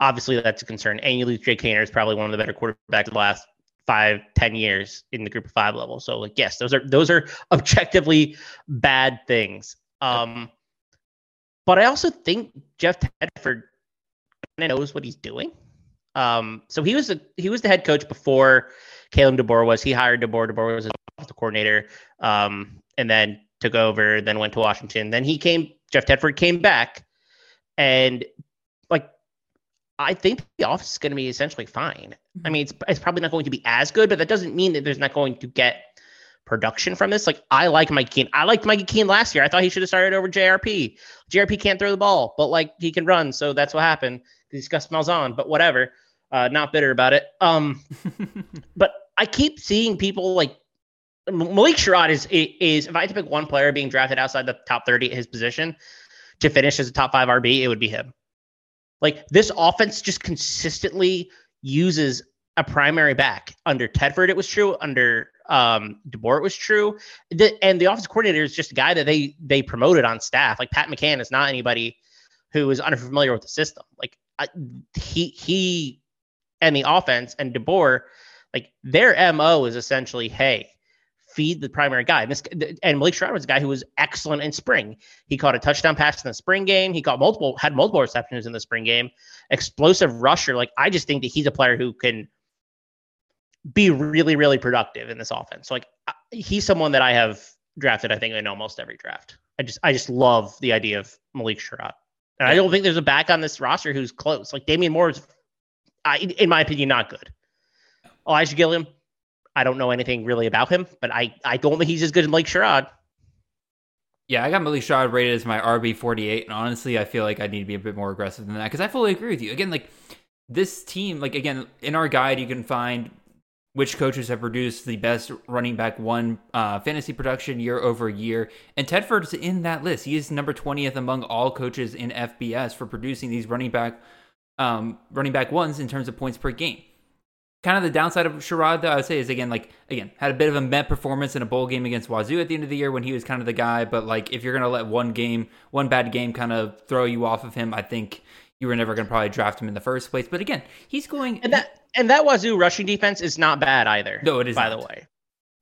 obviously that's a concern. And you lose Jake Haener is probably one of the better quarterbacks of the last five, ten years in the group of five level. So like yes, those are those are objectively bad things. Um, but I also think Jeff Tedford kind of knows what he's doing. Um, so he was a, he was the head coach before Kalen DeBoer was. He hired DeBoer. DeBoer was the coordinator, um, and then took over. Then went to Washington. Then he came. Jeff Tedford came back, and I think the office is going to be essentially fine. I mean, it's it's probably not going to be as good, but that doesn't mean that there's not going to get production from this. Like I like Mike Keene. I liked Mike Keene last year. I thought he should have started over JRP. JRP can't throw the ball, but like he can run, so that's what happened. He's Gus Malzahn, but whatever. Uh, not bitter about it. Um, but I keep seeing people like Malik Sherrod is is if I had to pick one player being drafted outside the top thirty at his position to finish as a top five RB, it would be him. Like this offense just consistently uses a primary back. Under Tedford, it was true. Under um, DeBoer, it was true. The, and the offense coordinator is just a guy that they they promoted on staff. Like Pat McCann is not anybody who is unfamiliar with the system. Like I, he he and the offense and DeBoer, like their mo is essentially, hey, feed the primary guy. And this and Malik Sherrod was a guy who was excellent in spring. He caught a touchdown pass in the spring game. He caught multiple had multiple receptions in the spring game. Explosive rusher. Like I just think that he's a player who can be really really productive in this offense. So like he's someone that I have drafted I think in almost every draft. I just I just love the idea of Malik Sherrod. And I don't think there's a back on this roster who's close. Like Damian Moore is I, in my opinion not good. Elijah Gilliam, I don't know anything really about him, but I, I don't think he's as good as Malik Sherrod. Yeah, I got Malik Sherrod rated as my RB forty eight, and honestly, I feel like I need to be a bit more aggressive than that because I fully agree with you. Again, like this team, like again in our guide, you can find which coaches have produced the best running back one uh, fantasy production year over year, and Tedford's in that list. He is number twentieth among all coaches in FBS for producing these running back um, running back ones in terms of points per game kind of the downside of Sherrod, though, I would say, is again, like, again, had a bit of a met performance in a bowl game against Wazoo at the end of the year when he was kind of the guy. But, like, if you're going to let one game, one bad game kind of throw you off of him, I think you were never going to probably draft him in the first place. But again, he's going. And that, and that Wazoo rushing defense is not bad either. No, it is. By not. the way,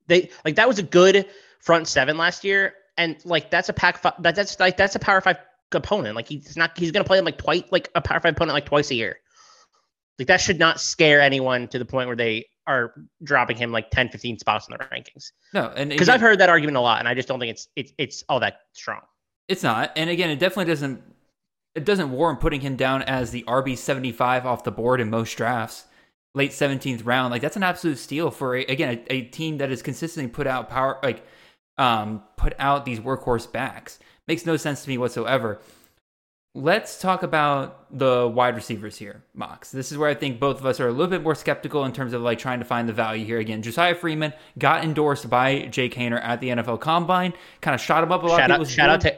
they, like, that was a good front seven last year. And, like, that's a pack, that, that's like, that's a power five opponent. Like, he's not, he's going to play him like twice, like a power five opponent, like twice a year. Like that should not scare anyone to the point where they are dropping him like 10, 15 spots in the rankings. No, and because I've heard that argument a lot, and I just don't think it's it's it's all that strong. It's not, and again, it definitely doesn't it doesn't warrant putting him down as the RB seventy five off the board in most drafts, late seventeenth round. Like that's an absolute steal for a, again a, a team that has consistently put out power like um put out these workhorse backs. Makes no sense to me whatsoever. Let's talk about the wide receivers here, Mox. This is where I think both of us are a little bit more skeptical in terms of like trying to find the value here. Again, Josiah Freeman got endorsed by Jake Haener at the NFL Combine, kind of shot him up a lot. Shout of out, shout out to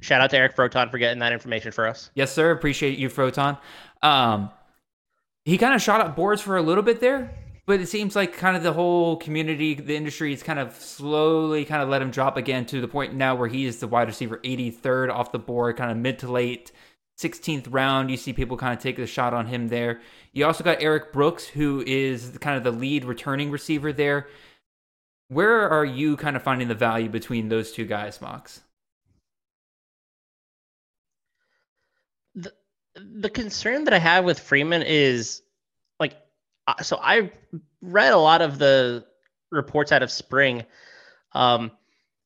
shout out to Eric Froton for getting that information for us. Yes, sir. Appreciate you, Froton. Um, he kind of shot up boards for a little bit there, but it seems like kind of the whole community, the industry is kind of slowly kind of let him drop again to the point now where he is the wide receiver 83rd off the board, kind of mid to late 16th round. You see people kind of take the shot on him there. You also got Eric Brooks, who is kind of the lead returning receiver there. Where are you kind of finding the value between those two guys, Mox? The, the concern that I have with Freeman is so I read a lot of the reports out of spring, um,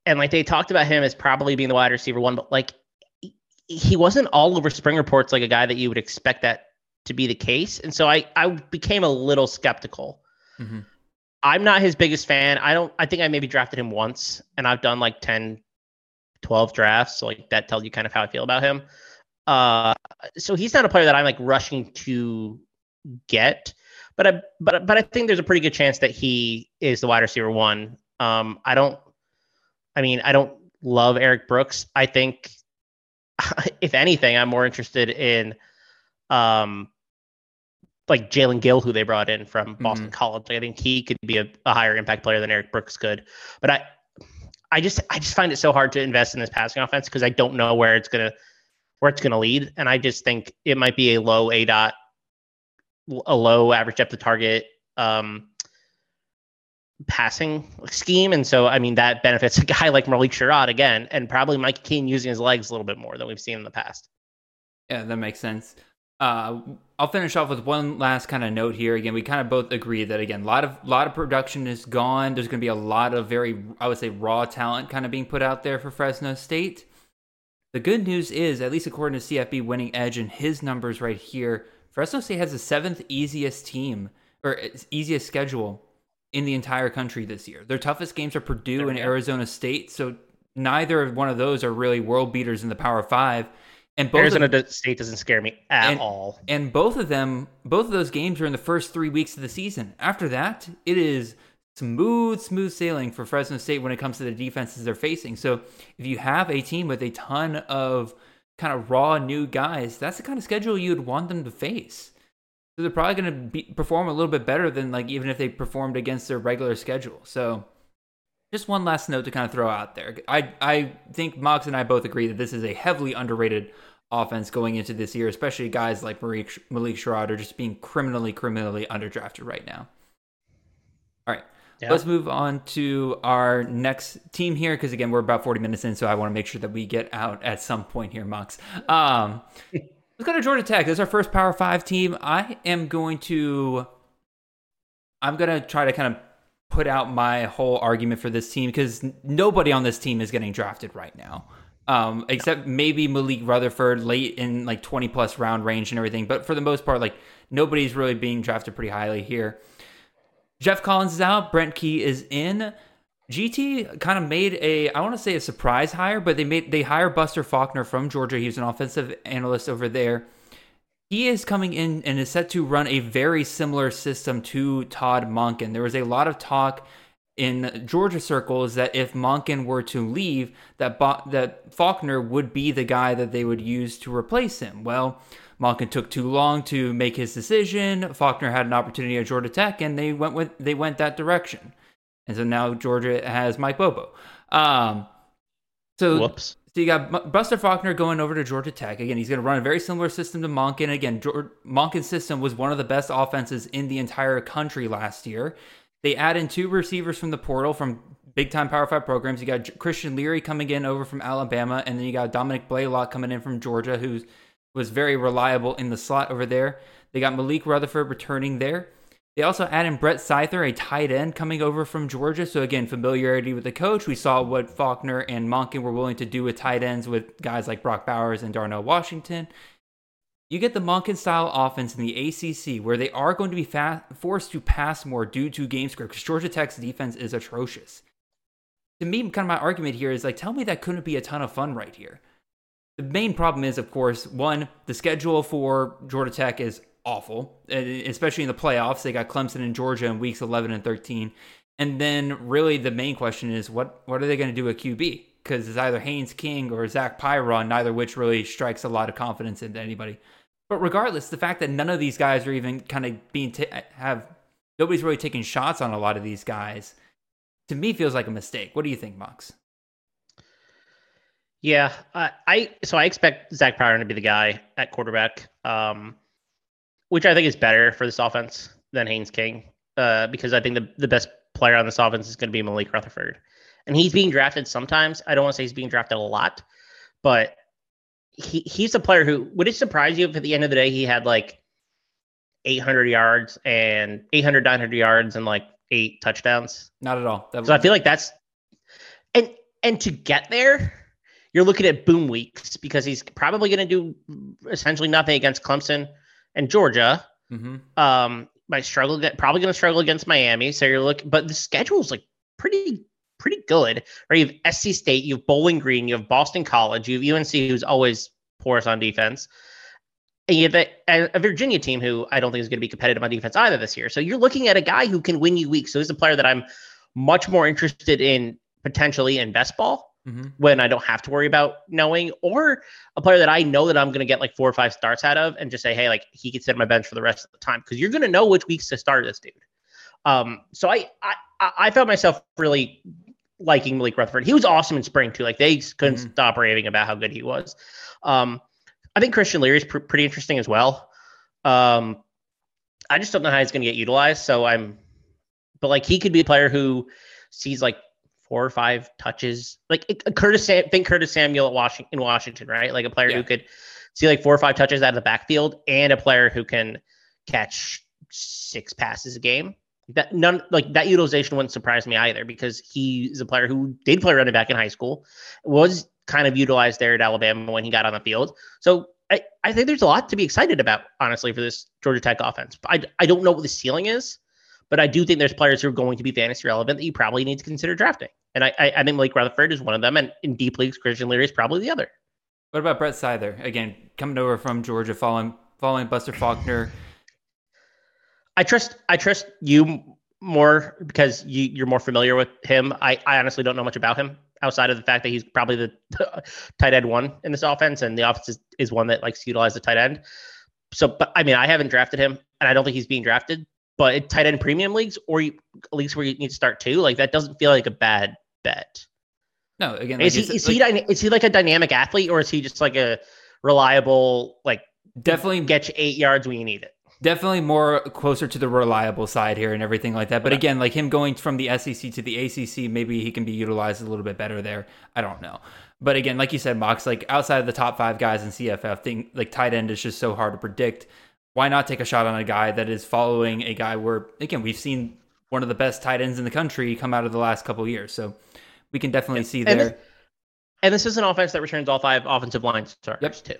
and like they talked about him as probably being the wide receiver one, but like he wasn't all over spring reports like a guy that you would expect that to be the case, and so I I became a little skeptical. Mm-hmm. I'm not his biggest fan. I don't. I think I maybe drafted him once, and I've done like 10, 12 drafts. So like that tells you kind of how I feel about him. Uh, so he's not a player that I'm like rushing to get, but I but but I think there's a pretty good chance that he is the wide receiver one. Um, I don't. I mean, I don't love Eric Brooks. I think, if anything, I'm more interested in, um, like Jalen Gill, who they brought in from Boston Mhm. College. I think he could be a, a higher impact player than Eric Brooks could. But I, I just I just find it so hard to invest in this passing offense because I don't know where it's gonna where it's gonna lead, and I just think it might be a low aDOT, a low average depth of target. Um, passing scheme. And so, I mean, that benefits a guy like Malik Sherrod again, and probably Mike Keene using his legs a little bit more than we've seen in the past. Yeah, that makes sense. Uh, I'll finish off with one last kind of note here. Again, we kind of both agree that again, a lot of lot of production is gone. There's going to be a lot of very, I would say, raw talent kind of being put out there for Fresno State. The good news is, at least according to CFB Winning Edge and his numbers right here, Fresno State has the seventh easiest team or uh, easiest schedule in the entire country this year. Their toughest games are Purdue and Yeah. Arizona State, so neither one of those are really world beaters in the Power Five. And both of- Arizona do- State doesn't scare me at And- all. and both of them, both of those games are in the first three weeks of the season. After that, it is smooth, smooth sailing for Fresno State when it comes to the defenses they're facing. So if you have a team with a ton of kind of raw new guys, that's the kind of schedule you'd want them to face. So they're probably going to perform a little bit better than like even if they performed against their regular schedule. So just one last note to kind of throw out there. I I think Mox and I both agree that this is a heavily underrated offense going into this year, especially guys like Malik, Malik Sherrod are just being criminally, criminally underdrafted right now. All right. Yeah. Let's move on to our next team here because again we're about 40 minutes in, so I want to make sure that we get out at some point here, Mox. Um, let's go to Georgia Tech. This is our first Power Five team. I am going to, I'm gonna try to kind of put out my whole argument for this team because nobody on this team is getting drafted right now. Um, except maybe Malik Rutherford late in like 20 plus round range and everything. But for the most part, like nobody's really being drafted pretty highly here. Geoff Collins is out. Brent Key is in. GT kind of made a I want to say a surprise hire, but they made they hire Buster Faulkner from Georgia. He was an offensive analyst over there. He is coming in and is set to run a very similar system to Todd Monken. There was a lot of talk in Georgia circles that if Monken were to leave, that that Faulkner would be the guy that they would use to replace him. Well, Monken took too long to make his decision. Faulkner had an opportunity at Georgia Tech, and they went with they went that direction. And so now Georgia has Mike Bobo. Um, so Whoops. so you got Buster Faulkner going over to Georgia Tech. Again, he's going to run a very similar system to Monken. Again, Monken's system was one of the best offenses in the entire country last year. They add in two receivers from the portal from big time Power Five programs. You got Christian Leary coming in over from Alabama, and then you got Dominic Blaylock coming in from Georgia, who was very reliable in the slot over there. They got Malik Rutherford returning there. They also add in Brett Seither, a tight end coming over from Georgia. So again, familiarity with the coach. We saw what Faulkner and Monken were willing to do with tight ends with guys like Brock Bowers and Darnell Washington. You get the Monken style offense in the ACC where they are going to be fa- forced to pass more due to game script because Georgia Tech's defense is atrocious. To me, kind of my argument here is like, tell me that couldn't be a ton of fun right here. The main problem is, of course, one, the schedule for Georgia Tech is awful, especially in the playoffs. They got Clemson and Georgia in weeks 11 and 13. And then, really, the main question is what what are they going to do with QB? Because it's either Haynes King or Zach Pyron, neither which really strikes a lot of confidence into anybody. But regardless, the fact that none of these guys are even kind of being ta have nobody's really taking shots on a lot of these guys, to me feels like a mistake. What do you think, Mox? Yeah, I, I so I expect Zach Pyron to be the guy at quarterback, um, which I think is better for this offense than Haynes King, uh, because I think the the best player on this offense is going to be Malik Rutherford, and he's being drafted sometimes. I don't want to say he's being drafted a lot, but he he's a player who would it surprise you if at the end of the day he had like 800 yards and 800 900 yards and like eight touchdowns. Not at all. That So I feel like that's and and to get there, you're looking at boom weeks because he's probably going to do essentially nothing against Clemson and Georgia. hmm Um, might struggle, get- probably going to struggle against Miami. So you're looking, but the schedule's like pretty pretty good. Right, you have SC State, you have Bowling Green, you have Boston College, you have UNC, who's always porous on defense. And you have a, a Virginia team who I don't think is going to be competitive on defense either this year. So you're looking at a guy who can win you weeks. So he's a player that I'm much more interested in potentially in best ball Mm-hmm. when I don't have to worry about knowing, or a player that I know that I'm going to get like four or five starts out of, and just say, hey, like he could sit on my bench for the rest of the time because you're going to know which weeks to start this dude. Um, so I, I I found myself really liking Malik Rutherford. He was awesome in spring too. Like they couldn't Mhm. stop raving about how good he was. Um, I think Christian Leary is pr- pretty interesting as well. Um, I just don't know how he's going to get utilized. So I'm, but like he could be a player who sees like four or five touches, like it- Curtis. Sam, think Curtis Samuel at Washington in Washington, right? Like a player Yeah. who could see like four or five touches out of the backfield, and a player who can catch six passes a game. That none like that utilization wouldn't surprise me either because he's a player who did play running back in high school, was kind of utilized there at Alabama when he got on the field. So I, I think there's a lot to be excited about, honestly, for this Georgia Tech offense. I, I don't know what the ceiling is, but I do think there's players who are going to be fantasy relevant that you probably need to consider drafting. And I, I, I think Malik Rutherford is one of them, and in deep leagues, Christian Leary is probably the other. What about Brett Seither? Again, coming over from Georgia, following following Buster Faulkner. I trust I trust you more because you, you're more familiar with him. I, I honestly don't know much about him outside of the fact that he's probably the tight end one in this offense, and the offense is, is one that likes to utilize the tight end. So, but I mean, I haven't drafted him, and I don't think he's being drafted. But tight end premium leagues or you, leagues where you need to start two, like that doesn't feel like a bad bet. No, again, like Is he is he like, is he like a dynamic athlete, or is he just like a reliable like definitely get you eight yards when you need it? definitely more closer to the reliable side here and everything like that. But Yeah. again, like him going from the SEC to the ACC, maybe he can be utilized a little bit better there. I don't know. But again, like you said, Mox, like outside of the top five guys in CFF, thing like tight end is just so hard to predict. Why not take a shot on a guy that is following a guy where again we've seen one of the best tight ends in the country come out of the last couple of years, so we can definitely see And there. this- And this is an offense that returns all five offensive line starters too.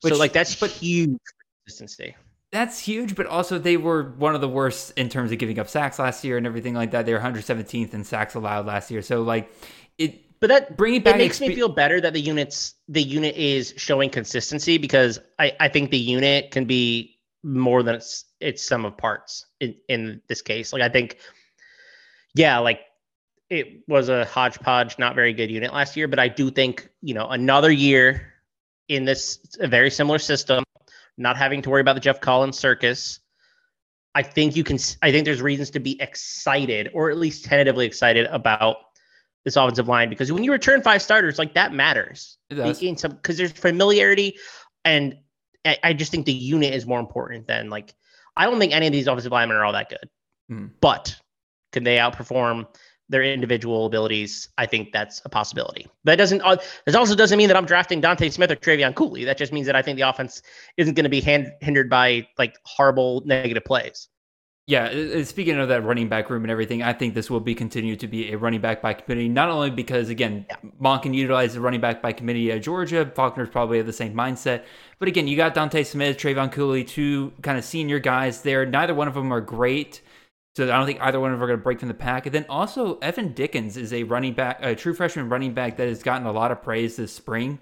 Which- so like that's but- huge consistency. That's huge, but also they were one of the worst in terms of giving up sacks last year and everything like that. They were 117th in sacks allowed last year, so like it But that bringing it back makes me feel better that the units the unit is showing consistency because I, I think the unit can be more than its its sum of parts in, in this case. Like I think yeah, like it was a hodgepodge, not very good unit last year, but I do think, you know, another year in this a very similar system, not having to worry about the Geoff Collins circus. I think you can I think there's reasons to be excited or at least tentatively excited about this offensive line because when you return five starters, like that matters. It does. Because there's familiarity, and I, I just think the unit is more important than like I don't think any of these offensive linemen are all that good, Hmm. but can they outperform their individual abilities? I think that's a possibility. That doesn't. Uh, this also doesn't mean that I'm drafting Dontae Smith or Trevion Cooley. That just means that I think the offense isn't going to be hand, hindered by like horrible negative plays. Yeah, speaking of that running back room and everything, I think this will be continued to be a running back by committee. Not only because again, Monk can utilize the running back by committee at Georgia, Faulkner's probably have the same mindset. But again, you got Dontae Smith, Trevion Cooley, two kind of senior guys there. Neither one of them are great. So I don't think either one of them are going to break from the pack. And then also Evan Dickens is a running back, a true freshman running back that has gotten a lot of praise this spring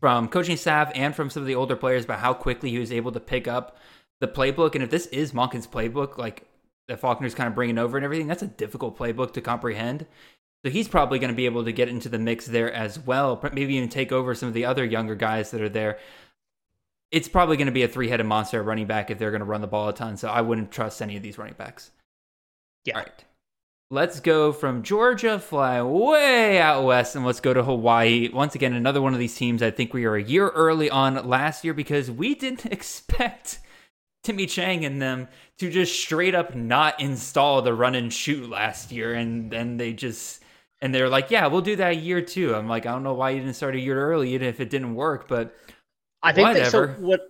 from coaching staff and from some of the older players about how quickly he was able to pick up the playbook. And if this is Monken's playbook, like that Faulkner's kind of bringing over and everything, that's a difficult playbook to comprehend. So he's probably going to be able to get into the mix there as well. Maybe even take over some of the other younger guys that are there. It's probably going to be a three-headed monster running back if they're going to run the ball a ton. So I wouldn't trust any of these running backs. Yeah. All right. Let's go from Georgia, fly way out west, and let's go to Hawaii. Once again, another one of these teams I think we are a year early on last year because we didn't expect Timmy Chang and them to just straight up not install the run and shoot last year. And then they just, and they're like, yeah, we'll do that year too. I'm like, I don't know why you didn't start a year early, even if it didn't work, but I think that, so. Whatever. What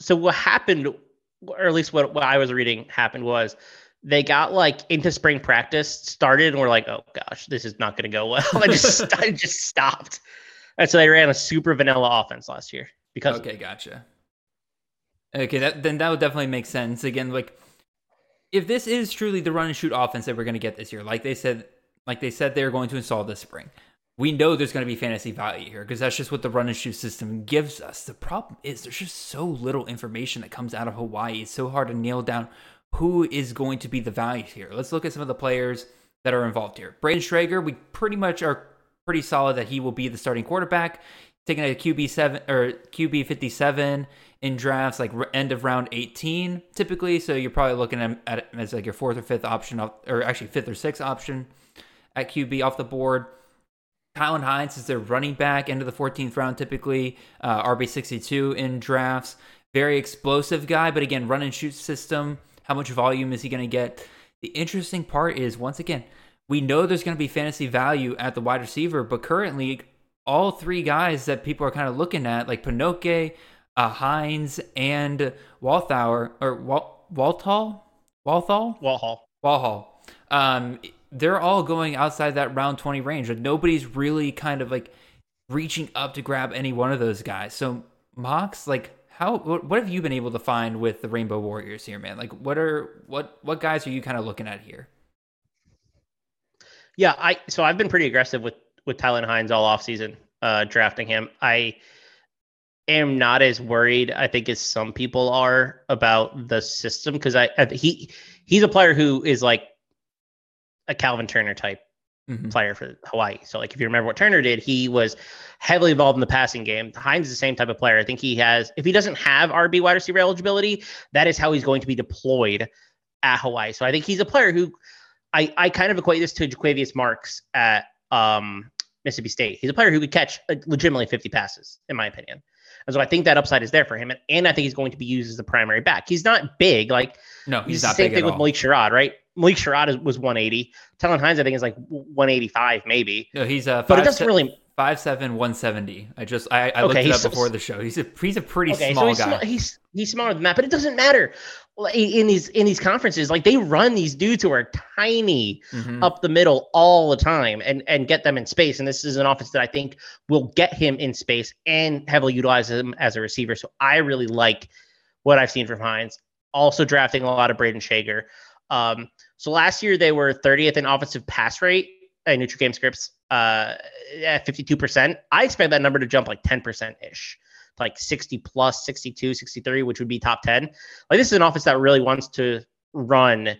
so what happened, or at least what what I was reading happened was they got like into spring practice, started, and were like, oh gosh, this is not going to go well. I just I just stopped, and so they ran a super vanilla offense last year because Okay, gotcha. Okay, that then that would definitely make sense. Again, like if this is truly the run and shoot offense that we're going to get this year, like they said, like they said they're going to install this spring, we know there's going to be fantasy value here because that's just what the run and shoot system gives us. The problem is there's just so little information that comes out of Hawaii. It's so hard to nail down who is going to be the value here. Let's look at some of the players that are involved here. Brayden Schager, we pretty much are pretty solid that he will be the starting quarterback. Taking a QB seven or QB fifty seven in drafts like end of round eighteen typically. So you're probably looking at, at as like your fourth or fifth option, off, or actually fifth or sixth option at QB off the board. Tylan Hines is their running back into the 14th round, typically uh, RB62 in drafts. Very explosive guy, but again, run and shoot system. How much volume is he going to get? The interesting part is, once again, we know there's going to be fantasy value at the wide receiver, but currently, all three guys that people are kind of looking at, like Panoke, uh, Hines, and Walthour, or Wal- Walthall? Walthall? Walhall. Walhall. Um, they're all going outside that round 20 range. Like nobody's really kind of like reaching up to grab any one of those guys. So Mox, like how what, have you been able to find with the Rainbow Warriors here, man? Like what are what what guys are you kind of looking at here? Yeah, I so I've been pretty aggressive with with Tylan Hines all offseason, uh drafting him. I am not as worried, I think, as some people are about the system because I, I he he's a player who is like a Calvin Turner type mm-hmm. player for Hawaii. So like if you remember what Turner did, he was heavily involved in the passing game. Hines is the same type of player. I think he has if he doesn't have RB wide receiver eligibility, that is how he's going to be deployed at Hawaii. So I think he's a player who I I kind of equate this to Jo'quavious Marks at um Mississippi State. He's a player who could catch uh, legitimately 50 passes, in my opinion. And so I think that upside is there for him. And, and I think he's going to be used as the primary back. He's not big. Like, no, he's, he's not the same thing with all. Malik Sherrod, right? Malik Sherrod was 180. Tylan Hines, I think, is like 185, maybe. No, he's uh, but it doesn't se- really five seven one seventy. I just I, I looked it up before the show. He's a he's a pretty okay, small so he's guy. Sm- he's he's smaller than that, but it doesn't matter. In these in these conferences, like they run these dudes who are tiny mm-hmm. up the middle all the time and and get them in space. And this is an offense that I think will get him in space and heavily utilize him as a receiver. So I really like what I've seen from Hines. Also drafting a lot of Brayden Schager. Um, so last year they were 30th in offensive pass rate in neutral game scripts uh, at 52%. I expect that number to jump like 10% ish, like 60 plus, 62, 63, which would be top 10. Like this is an offense that really wants to run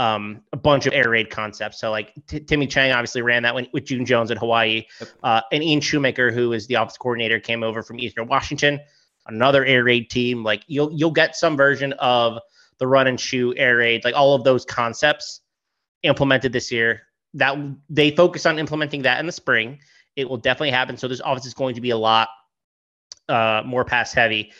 um, a bunch of air raid concepts. So like T- Timmy Chang obviously ran that one with June Jones at Hawaii, uh, and Ian Shoemaker, who is the office coordinator, came over from Eastern Washington, another air raid team. Like you'll you'll get some version of the run and shoot, air raid, like all of those concepts implemented this year. That they focus on implementing that in the spring. It will definitely happen. So this offense is going to be a lot uh, more pass heavy.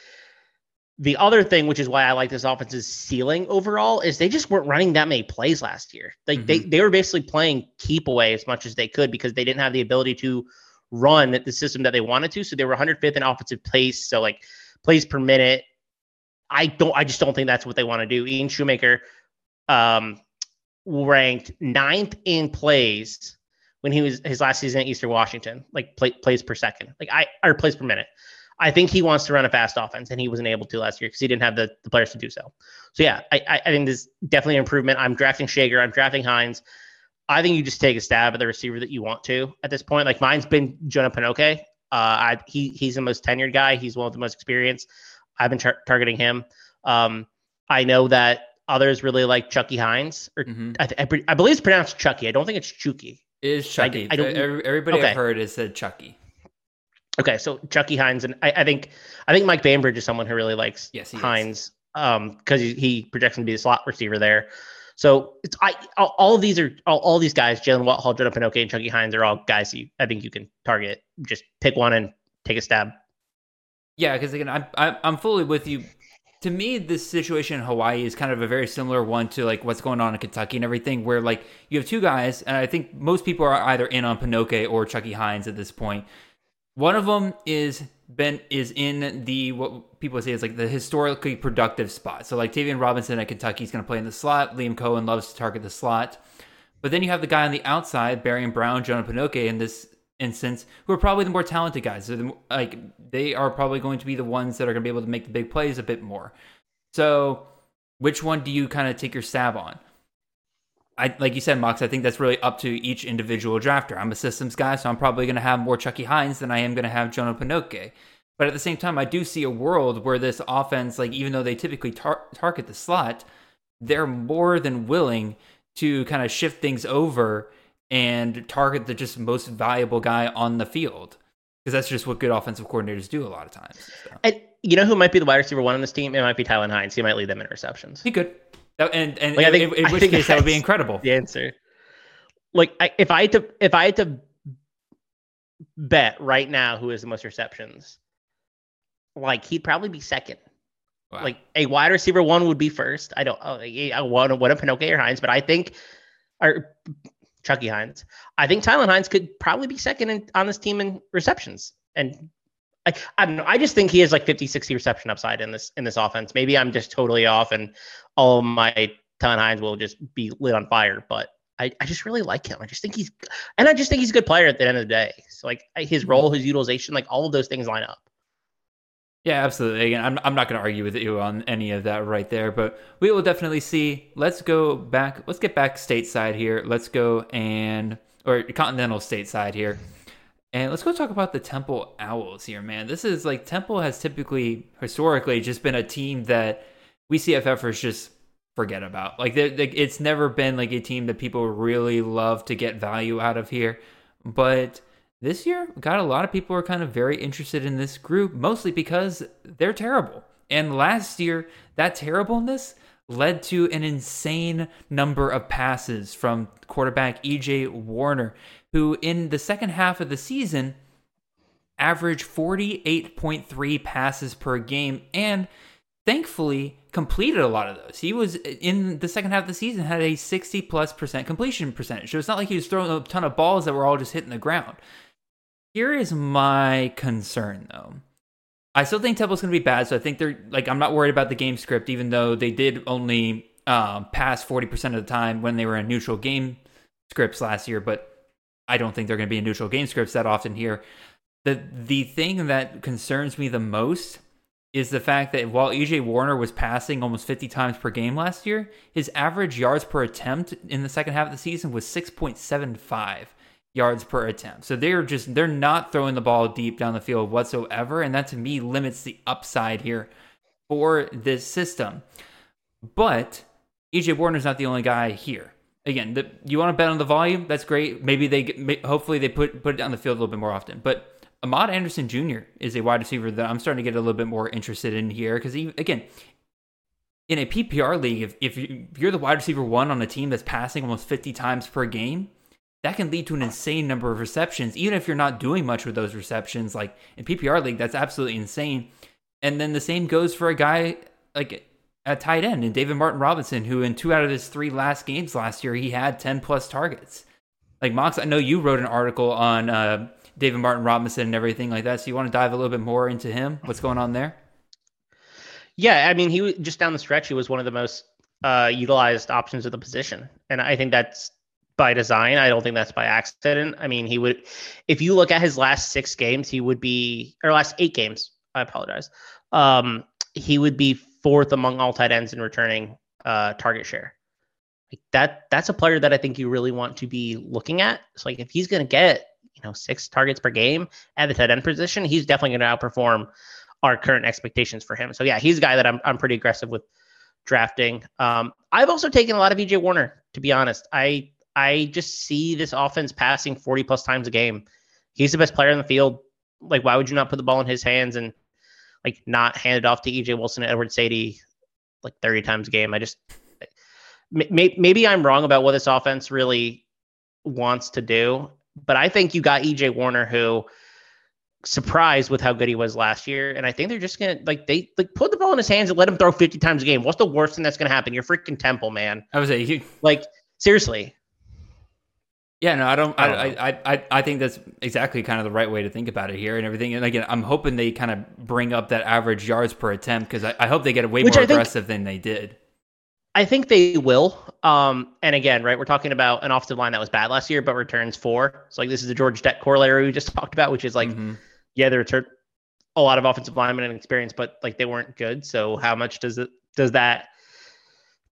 The other thing, which is why I like this offense's ceiling overall, is they just weren't running that many plays last year. Like mm-hmm. they they were basically playing keep away as much as they could because they didn't have the ability to run the system that they wanted to. So they were 105th in offensive pace. So like plays per minute, I don't. I just don't think that's what they want to do. Ian Shoemaker, um, ranked ninth in plays when he was his last season at Eastern Washington, like play, plays per second, like I or plays per minute. I think he wants to run a fast offense, and he wasn't able to last year because he didn't have the, the players to do so. So yeah, I, I, I think this is definitely an improvement. I'm drafting Schager. I'm drafting Hines. I think you just take a stab at the receiver that you want to at this point. Like mine's been Jonah Panoke. Uh, I, he he's the most tenured guy. He's one of the most experienced. I've been tar- targeting him. Um, I know that others really like Chucky Hines, or mm-hmm. I, th- I, I, believe it's pronounced Chucky. I don't think it's Chucky. It is Chucky. I, I don't, Everybody okay. I've heard has said Chucky. Okay, so Chucky Hines, and I, think I think Mike Bainbridge is someone who really likes yes, Hines is. um because he, he projects him to be the slot receiver there. So it's I all, all of these are all, all these guys, Jalen Walthall, Jonah Panoke, and Chucky Hines are all guys you I think you can target. Just pick one and take a stab. Yeah, because again, I'm I'm fully with you. To me, this situation in Hawaii is kind of a very similar one to like what's going on in Kentucky and everything, where like you have two guys, and I think most people are either in on Panoke or Chucky Hines at this point. One of them is Ben is in the what people say is like the historically productive spot. So like Tayvion Robinson at Kentucky is going to play in the slot. Liam Coen loves to target the slot. But then you have the guy on the outside, Barion Brown, Jonah Panoke, in this instance, who are probably the more talented guys. So the, like they are probably going to be the ones that are going to be able to make the big plays a bit more. So which one do you kind of take your stab on? I like you said, Mox. I think that's really up to each individual drafter. I'm a systems guy, so I'm probably going to have more Chucky Hines than I am going to have Jonah Panoke. But at the same time, I do see a world where this offense, like even though they typically tar- target the slot, they're more than willing to kind of shift things over and target the just most valuable guy on the field because that's just what good offensive coordinators do a lot of times. So. And you know who might be the wide receiver one on this team? It might be Tylan Hines. He might lead them in receptions. He could, that, and and Like, I in, think- in I which think case that would be incredible. The answer. Like I, if I had to, if I had to bet right now who has the most receptions, like he'd probably be second. Wow. Like a wide receiver one would be first. I don't. Oh, I want what a Pinocchio or Hines, but I think, or Chucky Hines. I think Tylan Hines could probably be second in, on this team in receptions. And I, I don't know. I just think he has like 50, 60 reception upside in this in this offense. Maybe I'm just totally off, and all of my Tylan Hines will just be lit on fire. But I, I just really like him. I just think he's, and I just think he's a good player at the end of the day. So like his role, his utilization, like all of those things line up. Yeah, absolutely. Again, I'm, I'm not going to argue with you on any of that right there, but we will definitely see. Let's go back. Let's get back stateside here. Let's go and, or continental stateside here. And let's go talk about the Temple Owls here, man. This is like Temple has typically, historically, just been a team that we CFFers just forget about. Like, they're- like it's never been like a team that people really love to get value out of here. But this year, got a lot of people are kind of very interested in this group, mostly because they're terrible. And last year, that terribleness led to an insane number of passes from quarterback EJ Warner, who in the second half of the season averaged 48.3 passes per game and thankfully completed a lot of those. He was in the second half of the season had a 60 plus percent completion percentage. So it's not like he was throwing a ton of balls that were all just hitting the ground. Here is my concern though. I still think Temple's going to be bad, so I think they're like I'm not worried about the game script, even though they did only um, pass 40% of the time when they were in neutral game scripts last year. But I don't think they're going to be in neutral game scripts that often here. The the thing that concerns me the most is the fact that while EJ Warner was passing almost 50 times per game last year, his average yards per attempt in the second half of the season was 6.75 yards per attempt. So they're just they're not throwing the ball deep down the field whatsoever and that to me limits the upside here for this system. But EJ Warner's not the only guy here. Again, the, you want to bet on the volume? That's great. Maybe they hopefully they put put it on the field a little bit more often. But Amad Anderson Jr. is a wide receiver that I'm starting to get a little bit more interested in here because again, in a PPR league, if, if you're the wide receiver one on a team that's passing almost 50 times per game, that can lead to an insane number of receptions, even if you're not doing much with those receptions. Like in PPR league, that's absolutely insane. And then the same goes for a guy like at tight end and David Martin Robinson, who in two out of his three last games last year, he had 10 plus targets. Like Mox, I know you wrote an article on uh, David Martin Robinson and everything like that. So you want to dive a little bit more into him? What's going on there? Yeah, I mean, he just down the stretch. He was one of the most uh, utilized options of the position, and I think that's by design. I don't think that's by accident. I mean, he would, if you look at his last six games, he would be, or last eight games. I apologize. Um, he would be fourth among all tight ends in returning uh, target share. Like that, that's a player that I think you really want to be looking at. So, like, if he's going to get, you know, six targets per game at the tight end position, he's definitely going to outperform our current expectations for him. So yeah, he's a guy that I'm I'm pretty aggressive with drafting. Um, I've also taken a lot of EJ Warner, to be honest. I I just see this offense passing 40 plus times a game. He's the best player in the field. Like, why would you not put the ball in his hands and like not hand it off to EJ Wilson and Edward Saydee like 30 times a game? I just may, maybe I'm wrong about what this offense really wants to do, but I think you got EJ Warner who surprised with how good he was last year. And I think they're just gonna like they like put the ball in his hands and let him throw 50 times a game. What's the worst thing that's gonna happen? You're freaking temple, man. I was say, Like, seriously. Yeah, no, I don't. I I, don't I, I, I think that's exactly kind of the right way to think about it here and everything. And again, I'm hoping they kind of bring up that average yards per attempt because I, I hope they get way Which more I think- aggressive than they did. I think they will. Um, and again, right, we're talking about an offensive line that was bad last year, but returns four. So like this is the Georgia Tech corollary we just talked about, which is like, Mhm. yeah, they return a lot of offensive linemen and experience, but like they weren't good. So how much does it does that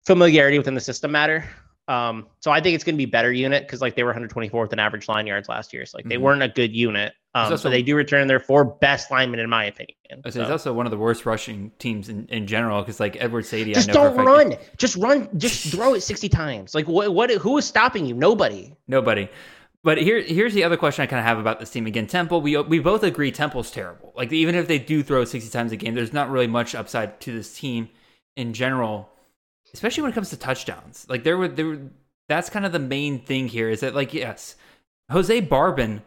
familiarity within the system matter? Um, so I think it's going to be better unit because like they were 124th in average line yards last year. So like they Mhm. weren't a good unit. Um, also- so they do return their four best linemen in my opinion. So So- It's also one of the worst rushing teams in, in general because like Edward Saydee, just I know don't for a fact that- run. Just run. Just throw it 60 times. Like what? What? Who is stopping you? Nobody. Nobody. But here, here's the other question I kind of have about this team again. Temple, we we both agree Temple's terrible. Like even if they do throw 60 times a game, there's not really much upside to this team in general, especially when it comes to touchdowns. Like there were there, were, that's kind of the main thing here is that like yes, Jose Barbon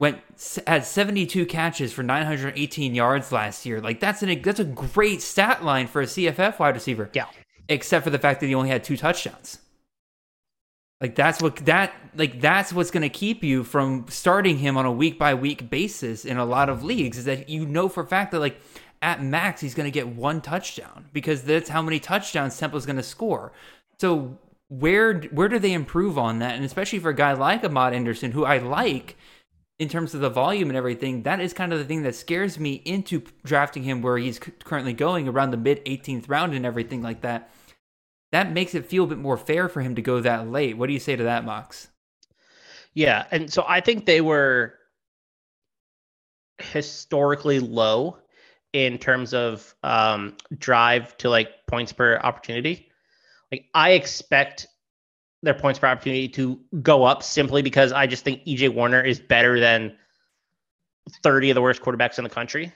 went had 72 catches for 918 yards last year. Like that's an that's a great stat line for a CFF wide receiver. Yeah. Except for the fact that he only had two touchdowns. Like that's what that like that's what's going to keep you from starting him on a week by week basis in a lot of leagues is that you know for a fact that like at max he's going to get one touchdown because that's how many touchdowns Temple's going to score. So where where do they improve on that? And especially for a guy like Amad Anderson who I like in terms of the volume and everything, that is kind of the thing that scares me into drafting him where he's currently going around the mid 18th round and everything like that. That makes it feel a bit more fair for him to go that late. What do you say to that, Mox? Yeah, and so I think they were historically low in terms of um, drive to like points per opportunity. Like I expect their points per opportunity to go up simply because I just think EJ Warner is better than 30 of the worst quarterbacks in the country,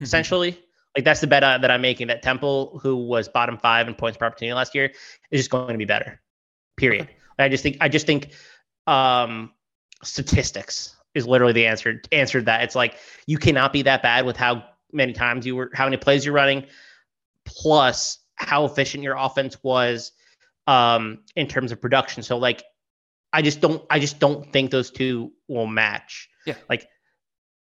essentially. Like that's the bet uh, that I'm making that Temple, who was bottom five in points per opportunity last year, is just going to be better. Period. I just think I just think um statistics is literally the answer answered that. It's like you cannot be that bad with how many times you were how many plays you're running, plus how efficient your offense was um in terms of production. So like I just don't I just don't think those two will match. Yeah. Like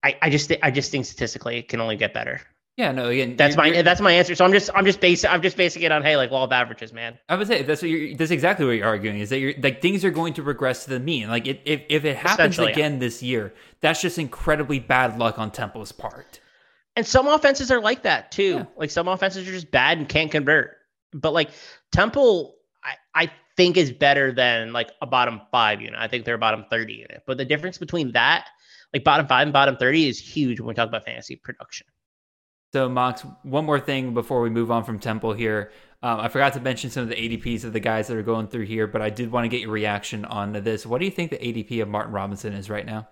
I, I just thi- I just think statistically it can only get better. Yeah, no, again, That's you're- my you're- that's my answer. So I'm just I'm just basing I'm just basing it on hey like law of averages, man. I would say that's what you're, that's exactly what you're arguing is that you're like things are going to regress to the mean. Like it, if if it happens Essentially, yeah. again this year, that's just incredibly bad luck on Temple's part. And some offenses are like that too. Yeah. Like some offenses are just bad and can't convert. But like Temple, I, I think is better than like a bottom five unit. I think they're a bottom 30 unit. But the difference between that, like bottom five and bottom 30 is huge when we talk about fantasy production. So, Mox, one more thing before we move on from Temple here. Um, I forgot to mention some of the ADPs of the guys that are going through here, but I did want to get your reaction on this. What do you think the ADP of Martin Robinson is right now?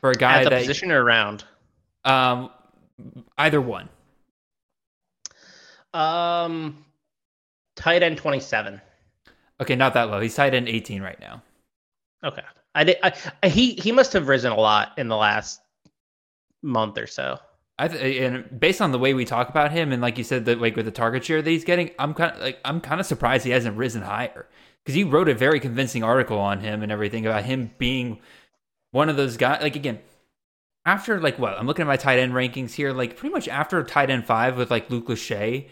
For a guy At the that position or around. Um, either one. Um tight end 27. Okay, not that low. He's tight end 18 right now. Okay. I did I, I he he must have risen a lot in the last month or so. I th- and based on the way we talk about him, and like you said, that like with the target share that he's getting, I'm kind of like I'm kind of surprised he hasn't risen higher because you wrote a very convincing article on him and everything about him being one of those guys. Like again, after like what I'm looking at my tight end rankings here, like pretty much after tight end five with like Luke Lachey,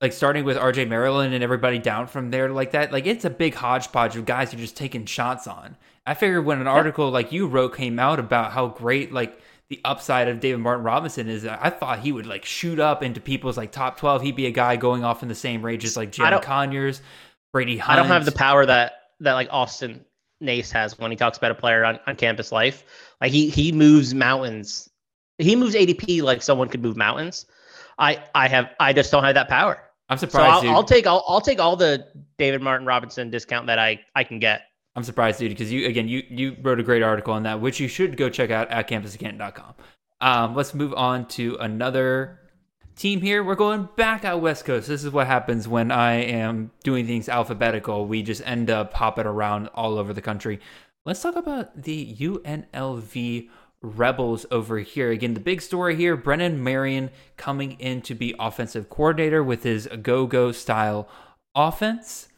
like starting with RJ Maryland and everybody down from there like that, like it's a big hodgepodge of guys you're just taking shots on. I figured when an article like you wrote came out about how great like the upside of David Martin Robinson is, I thought he would like shoot up into people's like top twelve. He'd be a guy going off in the same range as like I Conyers, Brady Hunt. I don't have the power that that like Austin Nace has when he talks about a player on, on campus life. Like he he moves mountains. He moves ADP like someone could move mountains. I I have I just don't have that power. I'm surprised. So. I'll. I'll take all I'll take all the David Martin Robinson discount that I I can get. I'm surprised, dude, because you again you you wrote a great article on that, which you should go check out at campuscanton.com. Um, let's move on to another team here. We're going back out west coast. This is what happens when I am doing things alphabetical. We just end up hopping around all over the country. Let's talk about the UNLV Rebels over here. Again, the big story here Brennan Marion coming in to be offensive coordinator with his go go style offense.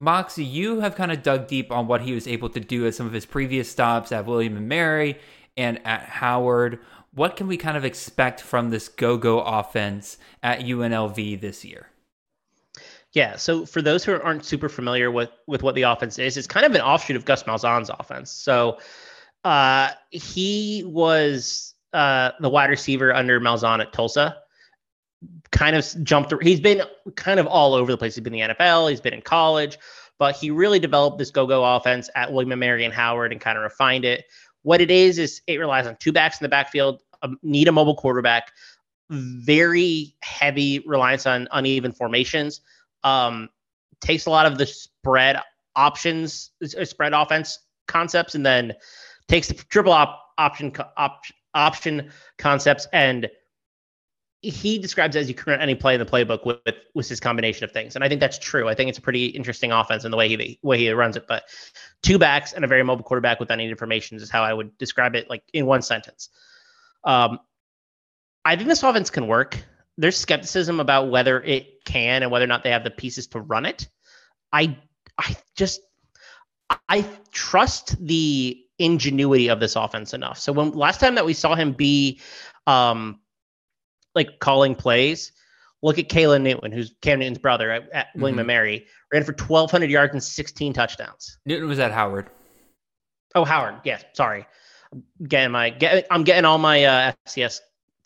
Mox, you have kind of dug deep on what he was able to do at some of his previous stops at William and Mary and at Howard. What can we kind of expect from this go go offense at UNLV this year? Yeah. So for those who aren't super familiar with with what the offense is, it's kind of an offshoot of Gus Malzahn's offense. So uh, he was uh, the wide receiver under Malzahn at Tulsa. kind of jumped. He's been kind of all over the place. He's been in the NFL. He's been in college, but he really developed this go-go offense at William and Mary and Howard and kind of refined it. What it is is it relies on two backs in the backfield, um, need a mobile quarterback, very heavy reliance on uneven formations. Um, takes a lot of the spread options, uh, spread offense concepts, and then takes the triple op- option op- option concepts and he describes as you can run any play in the playbook with, with, with his combination of things, and I think that's true. I think it's a pretty interesting offense in the way he way he runs it. But two backs and a very mobile quarterback with any information is how I would describe it, like in one sentence. Um, I think this offense can work. There's skepticism about whether it can and whether or not they have the pieces to run it. I I just I trust the ingenuity of this offense enough. So when last time that we saw him be um like calling plays, look at Caylin Newton, who's Cam Newton's brother at, at mm-hmm. William and Mary, ran for 1,200 yards and 16 touchdowns. Newton was at Howard. Oh, Howard. Yes, sorry. I'm getting my get, I'm getting all my uh, FCS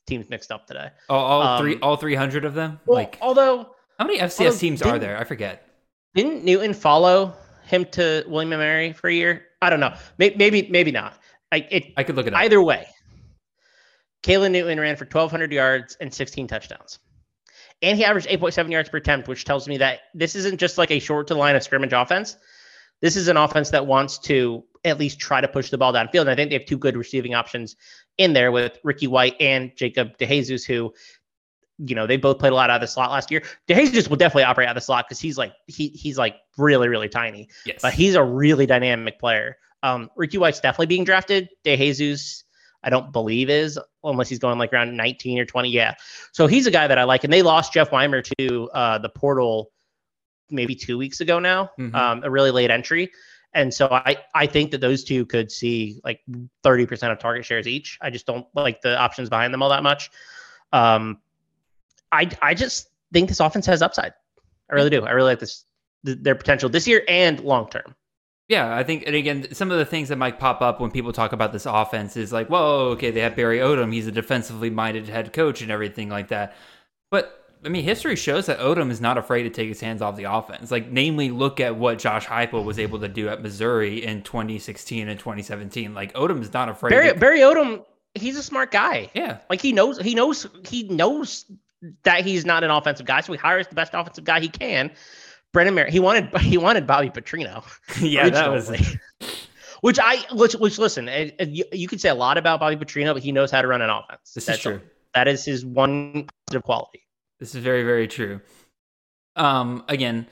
teams mixed up today. Oh, all um, three, all 300 of them. Well, like, although how many FCS although teams are there? I forget. Didn't Newton follow him to William and Mary for a year? I don't know. Maybe, maybe, maybe not. I it, I could look at it either way. Caylin Newton ran for 1,200 yards and 16 touchdowns. And he averaged 8.7 yards per attempt, which tells me that this isn't just like a short to line of scrimmage offense. This is an offense that wants to at least try to push the ball downfield. And I think they have two good receiving options in there with Ricky White and Jacob DeJesus, who, you know, they both played a lot out of the slot last year. DeJesus will definitely operate out of the slot because he's like he he's like really, really tiny. Yes. But he's a really dynamic player. Um, Ricky White's definitely being drafted. DeJesus I don't believe is unless he's going like around 19 or 20. Yeah. So he's a guy that I like. And they lost Jeff Weimer to uh, the portal maybe two weeks ago now, mm-hmm. um, a really late entry. And so I, I think that those two could see like 30% of target shares each. I just don't like the options behind them all that much. Um, I, I just think this offense has upside. I really do. I really like this, th- their potential this year and long term. Yeah, I think, and again, some of the things that might pop up when people talk about this offense is like, whoa, okay, they have Barry Odom. He's a defensively minded head coach and everything like that. But I mean, history shows that Odom is not afraid to take his hands off the offense. Like, namely, look at what Josh Heupel was able to do at Missouri in 2016 and 2017. Like, Odom is not afraid. Barry, to... Barry Odom, he's a smart guy. Yeah, like he knows, he knows, he knows that he's not an offensive guy, so he hires the best offensive guy he can. Brennan Marion, he wanted he wanted Bobby Petrino. yeah, that was. which I which which listen, you, you could say a lot about Bobby Petrino, but he knows how to run an offense. This That's is true. That is his one positive quality. This is very very true. Um, again,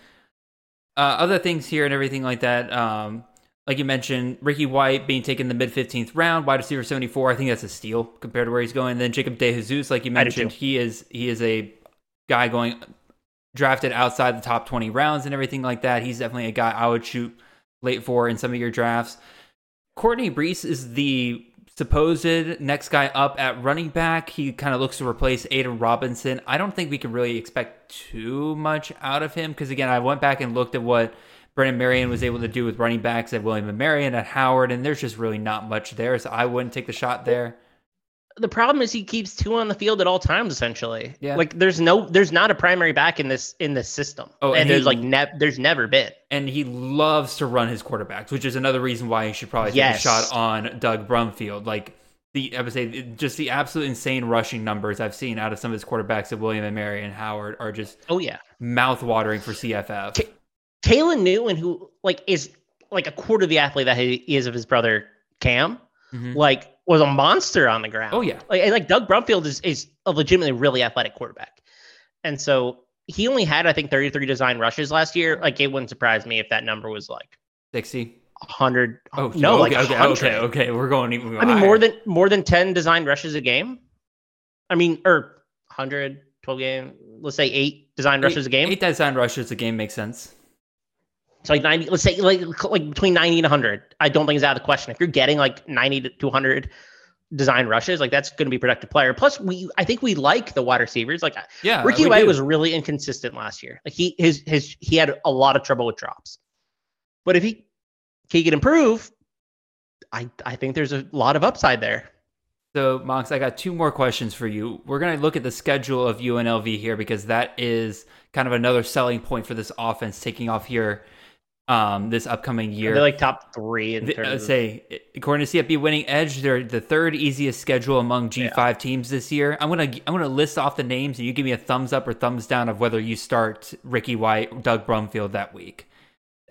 uh, other things here and everything like that. Um, like you mentioned, Ricky White being taken the mid 15th round, wide receiver 74. I think that's a steal compared to where he's going. And then Jacob DeJesus, like you mentioned, he is he is a guy going drafted outside the top 20 rounds and everything like that. He's definitely a guy I would shoot late for in some of your drafts. Courtney Reese is the supposed next guy up at running back. He kind of looks to replace Aidan Robinson. I don't think we can really expect too much out of him because, again, I went back and looked at what Brennan Marion was able to do with running backs at William and Marion at Howard, and there's just really not much there. So I wouldn't take the shot there the problem is he keeps two on the field at all times essentially. Yeah. Like there's no there's not a primary back in this in this system. Oh, and, and there's he, like ne- there's never been. And he loves to run his quarterbacks, which is another reason why he should probably take yes. a shot on Doug Brumfield. Like the I would say just the absolute insane rushing numbers I've seen out of some of his quarterbacks at William and Mary and Howard are just oh yeah mouth watering for CFF. K- Caylin Newton, who like is like a quarter of the athlete that he is of his brother Cam, mm-hmm. like was a monster on the ground. Oh yeah, like like Doug Brumfield is is a legitimately really athletic quarterback, and so he only had I think 33 design rushes last year. Like it wouldn't surprise me if that number was like 60. 100 oh no okay, like okay, okay okay we're going even i mean more than more than 10 design rushes a game. I mean or 100 12 game let's say eight design rushes a game. eight design rushes a game makes sense so like 90, let's say like like between 90 and 100. I don't think is out of the question. If you're getting like 90 to 200 design rushes, like that's going to be productive player. Plus, we I think we like the wide receivers. Like yeah, Ricky White was really inconsistent last year. Like he his his he had a lot of trouble with drops. But if he he can improve, I I think there's a lot of upside there. So, Mox, I got two more questions for you. We're going to look at the schedule of UNLV here because that is kind of another selling point for this offense taking off here um, this upcoming year. They're like top three in The- terms uh, say according to CFB Winning Edge, they're the third easiest schedule among G5 teams this year. I'm gonna I'm gonna list off the names and you give me a thumbs up or thumbs down of whether you start Ricky White, Doug Brumfield that week.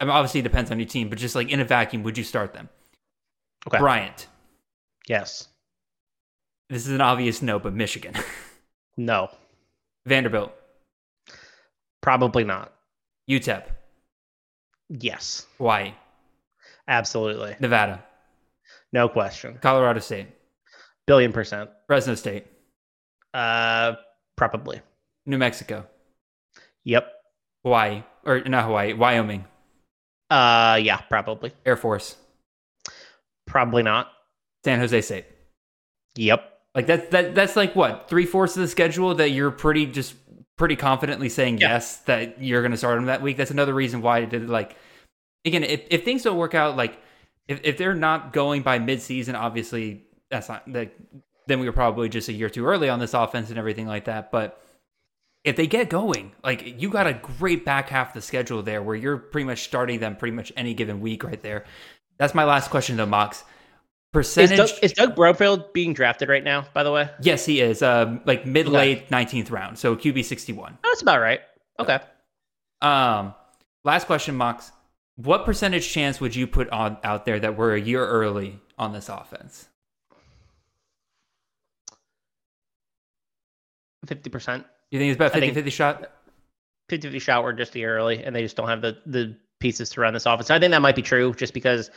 I mean, obviously it depends on your team, but just like in a vacuum, would you start them? Okay. Bryant. yes, This is an obvious no, but Michigan. no, Vanderbilt. probably not. UTEP. Yes, Hawaii. absolutely, Nevada. no question. Colorado State. Billion percent. Fresno State. Uh, probably. New Mexico. Yep. Hawaii. Or not Hawaii. Wyoming. Uh, yeah, probably. Air Force. Probably not. San Jose State. Yep. Like that's that that's like what three fourths of the schedule that you're pretty just pretty confidently saying Yeah. yes that you're going to start them that week. That's another reason why I did. Like again, if if things don't work out, like if if they're not going by midseason, obviously that's not like then we were probably just a year too early on this offense and everything like that. But if they get going, like you got a great back half of the schedule there where you're pretty much starting them pretty much any given week right there. That's my last question though, Mox. Is Doug, is Doug Brumfield being drafted right now? By the way, Yes, he is. Um, like mid late nineteenth round, so QB sixty one. Oh, that's about right. Okay. Um, last question, Mox. What percentage chance would you put on out there that we're a year early on this offense? Fifty percent. You think it's about I think- 50-50 shot? 50-50 shot were just the early, and they just don't have the the pieces to run this offense. I think that might be true, just because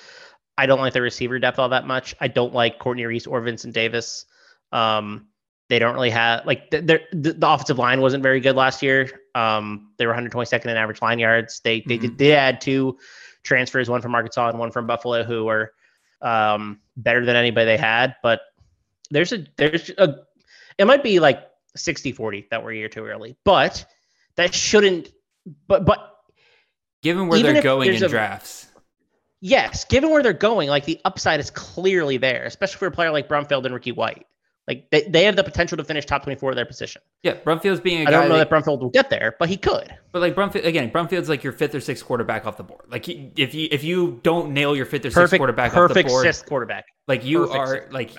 I don't like the receiver depth all that much. I don't like Courtney Reese or Vincent Davis. Um, they don't really have like th- the, the offensive line wasn't very good last year. Um, they were 122nd in average line yards. They they did they had two transfers, one from Arkansas and one from Buffalo, who were um, better than anybody they had. But there's a there's a it might be like 60-40 that we're a year too early, but that shouldn't. But but Given where they're going in a- drafts, yes, given where they're going, like the upside is clearly there, especially for a player like Brumfield and Ricky White. Like they, they have the potential to finish top 24 at their position. yeah, Brumfield's being a I guy. don't know that- that Brumfield will get there, but he could. but like Brumfield again, Brumfield's like your fifth or sixth quarterback off the board. Like if you if you don't nail your fifth or sixth Perfect quarterback off the perfect board, sixth quarterback. Like you Perfect are like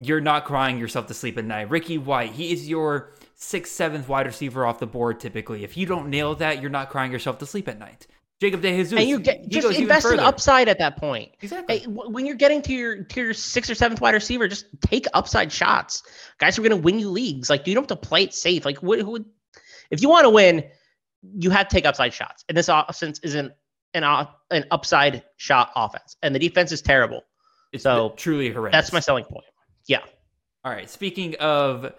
you're not crying yourself to sleep at night. Ricky White, he is your sixth, seventh wide receiver off the board typically. If you don't nail that, you're not crying yourself to sleep at night. Jacob De Jesus, And you get just invest in upside at that point. Exactly. Hey, when you're getting to your to your sixth or seventh wide receiver, just take upside shots. Guys are going to win you leagues. Like you don't have to play it safe. Like what, who would, if you want to win, you have to take upside shots. And this offense isn't an an upside shot offense, and the defense is terrible. It's so, truly horrendous. That's my selling point. Yeah, All right. Speaking of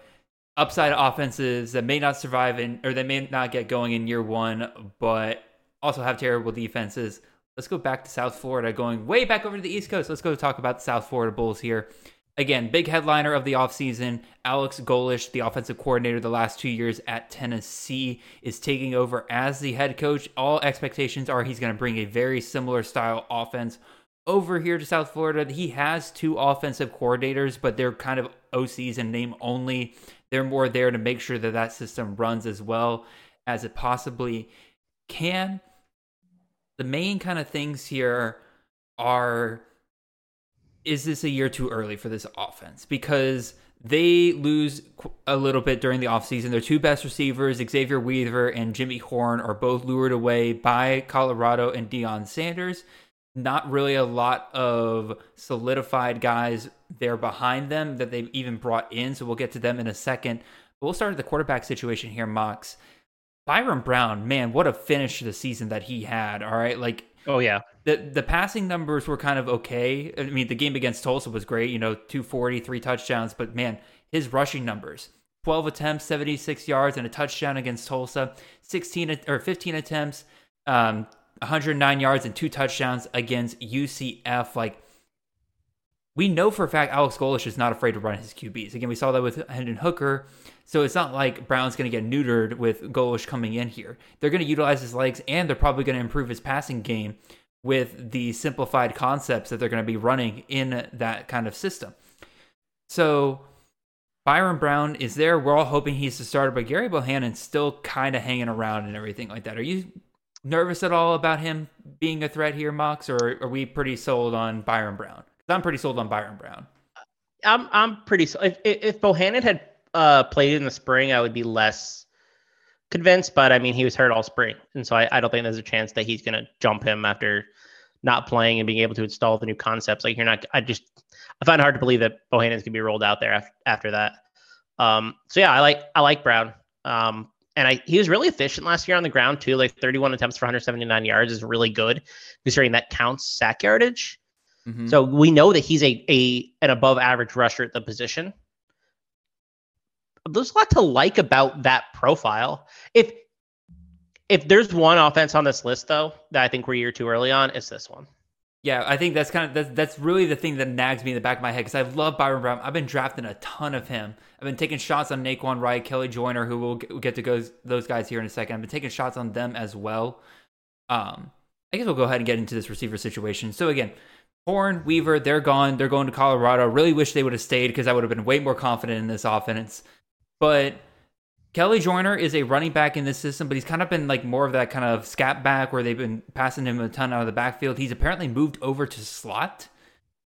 upside offenses that may not survive in or that may not get going in year one, but also have terrible defenses. Let's go back to South Florida, going way back over to the East Coast. Let's go talk about the South Florida Bulls here. Again, big headliner of the offseason. Alex Golesh, the offensive coordinator the last two years at Tennessee, is taking over as the head coach. All expectations are he's going to bring a very similar style offense over here to South Florida. He has two offensive coordinators, but they're kind of OCs in name only. They're more there to make sure that that system runs as well as it possibly can. The main kind of things here are is this a year too early for this offense? Because they lose a little bit during the offseason. Their two best receivers, Xavier Weaver and Jimmy Horn, are both lured away by Colorado and Deion Sanders. Not really a lot of solidified guys there behind them that they've even brought in. So we'll get to them in a second. But we'll start at the quarterback situation here, Mox. Byron Brown, man, what a finish to the season that he had. All right. Like Oh yeah. the the passing numbers were kind of okay. I mean, the game against Tulsa was great, you know, 240, three touchdowns, but man, his rushing numbers 12 attempts, 76 yards, and a touchdown against Tulsa, 16 or 15 attempts, um, 109 yards, and two touchdowns against UCF. Like, we know for a fact Alex Golesh is not afraid to run his QBs. Again, we saw that with Hendon Hooker. So it's not like Brown's going to get neutered with Golesh coming in here. They're going to utilize his legs and they're probably going to improve his passing game with the simplified concepts that they're going to be running in that kind of system. So Byron Brown is there. We're all hoping he's the starter, but Gerry Bohanon's still kind of hanging around and everything like that. Are you nervous at all about him being a threat here, Mox, or are we pretty sold on Byron Brown? I'm pretty sold on Byron Brown. I'm I'm pretty. If if Bohanon had uh, played in the spring, I would be less convinced. But I mean, he was hurt all spring, and so I, I don't think there's a chance that he's going to jump him after not playing and being able to install the new concepts. Like you're not. I just I find it hard to believe that Bohanon's going to be rolled out there after after that. Um. So yeah, I like I like Brown. Um. And I he was really efficient last year on the ground too. Like 31 attempts for 179 yards is really good, considering that counts sack yardage. Mhm. So we know that he's a, a an above average rusher at the position. There's a lot to like about that profile. If if there's one offense on this list though that I think we're year too early on, it's this one. Yeah, I think that's kind of that's, that's really the thing that nags me in the back of my head because I love Byron Brown. I've been drafting a ton of him. I've been taking shots on Nay'Quan Wright, Kelly Joyner, who we'll get, to go those guys here in a second. I've been taking shots on them as well. Um, I guess we'll go ahead and get into this receiver situation. So again, Horn, Weaver, they're gone. They're going to Colorado. Really wish they would have stayed because I would have been way more confident in this offense. But Kelly Joyner is a running back in this system, but he's kind of been like more of that kind of scat back where they've been passing him a ton out of the backfield. He's apparently moved over to slot.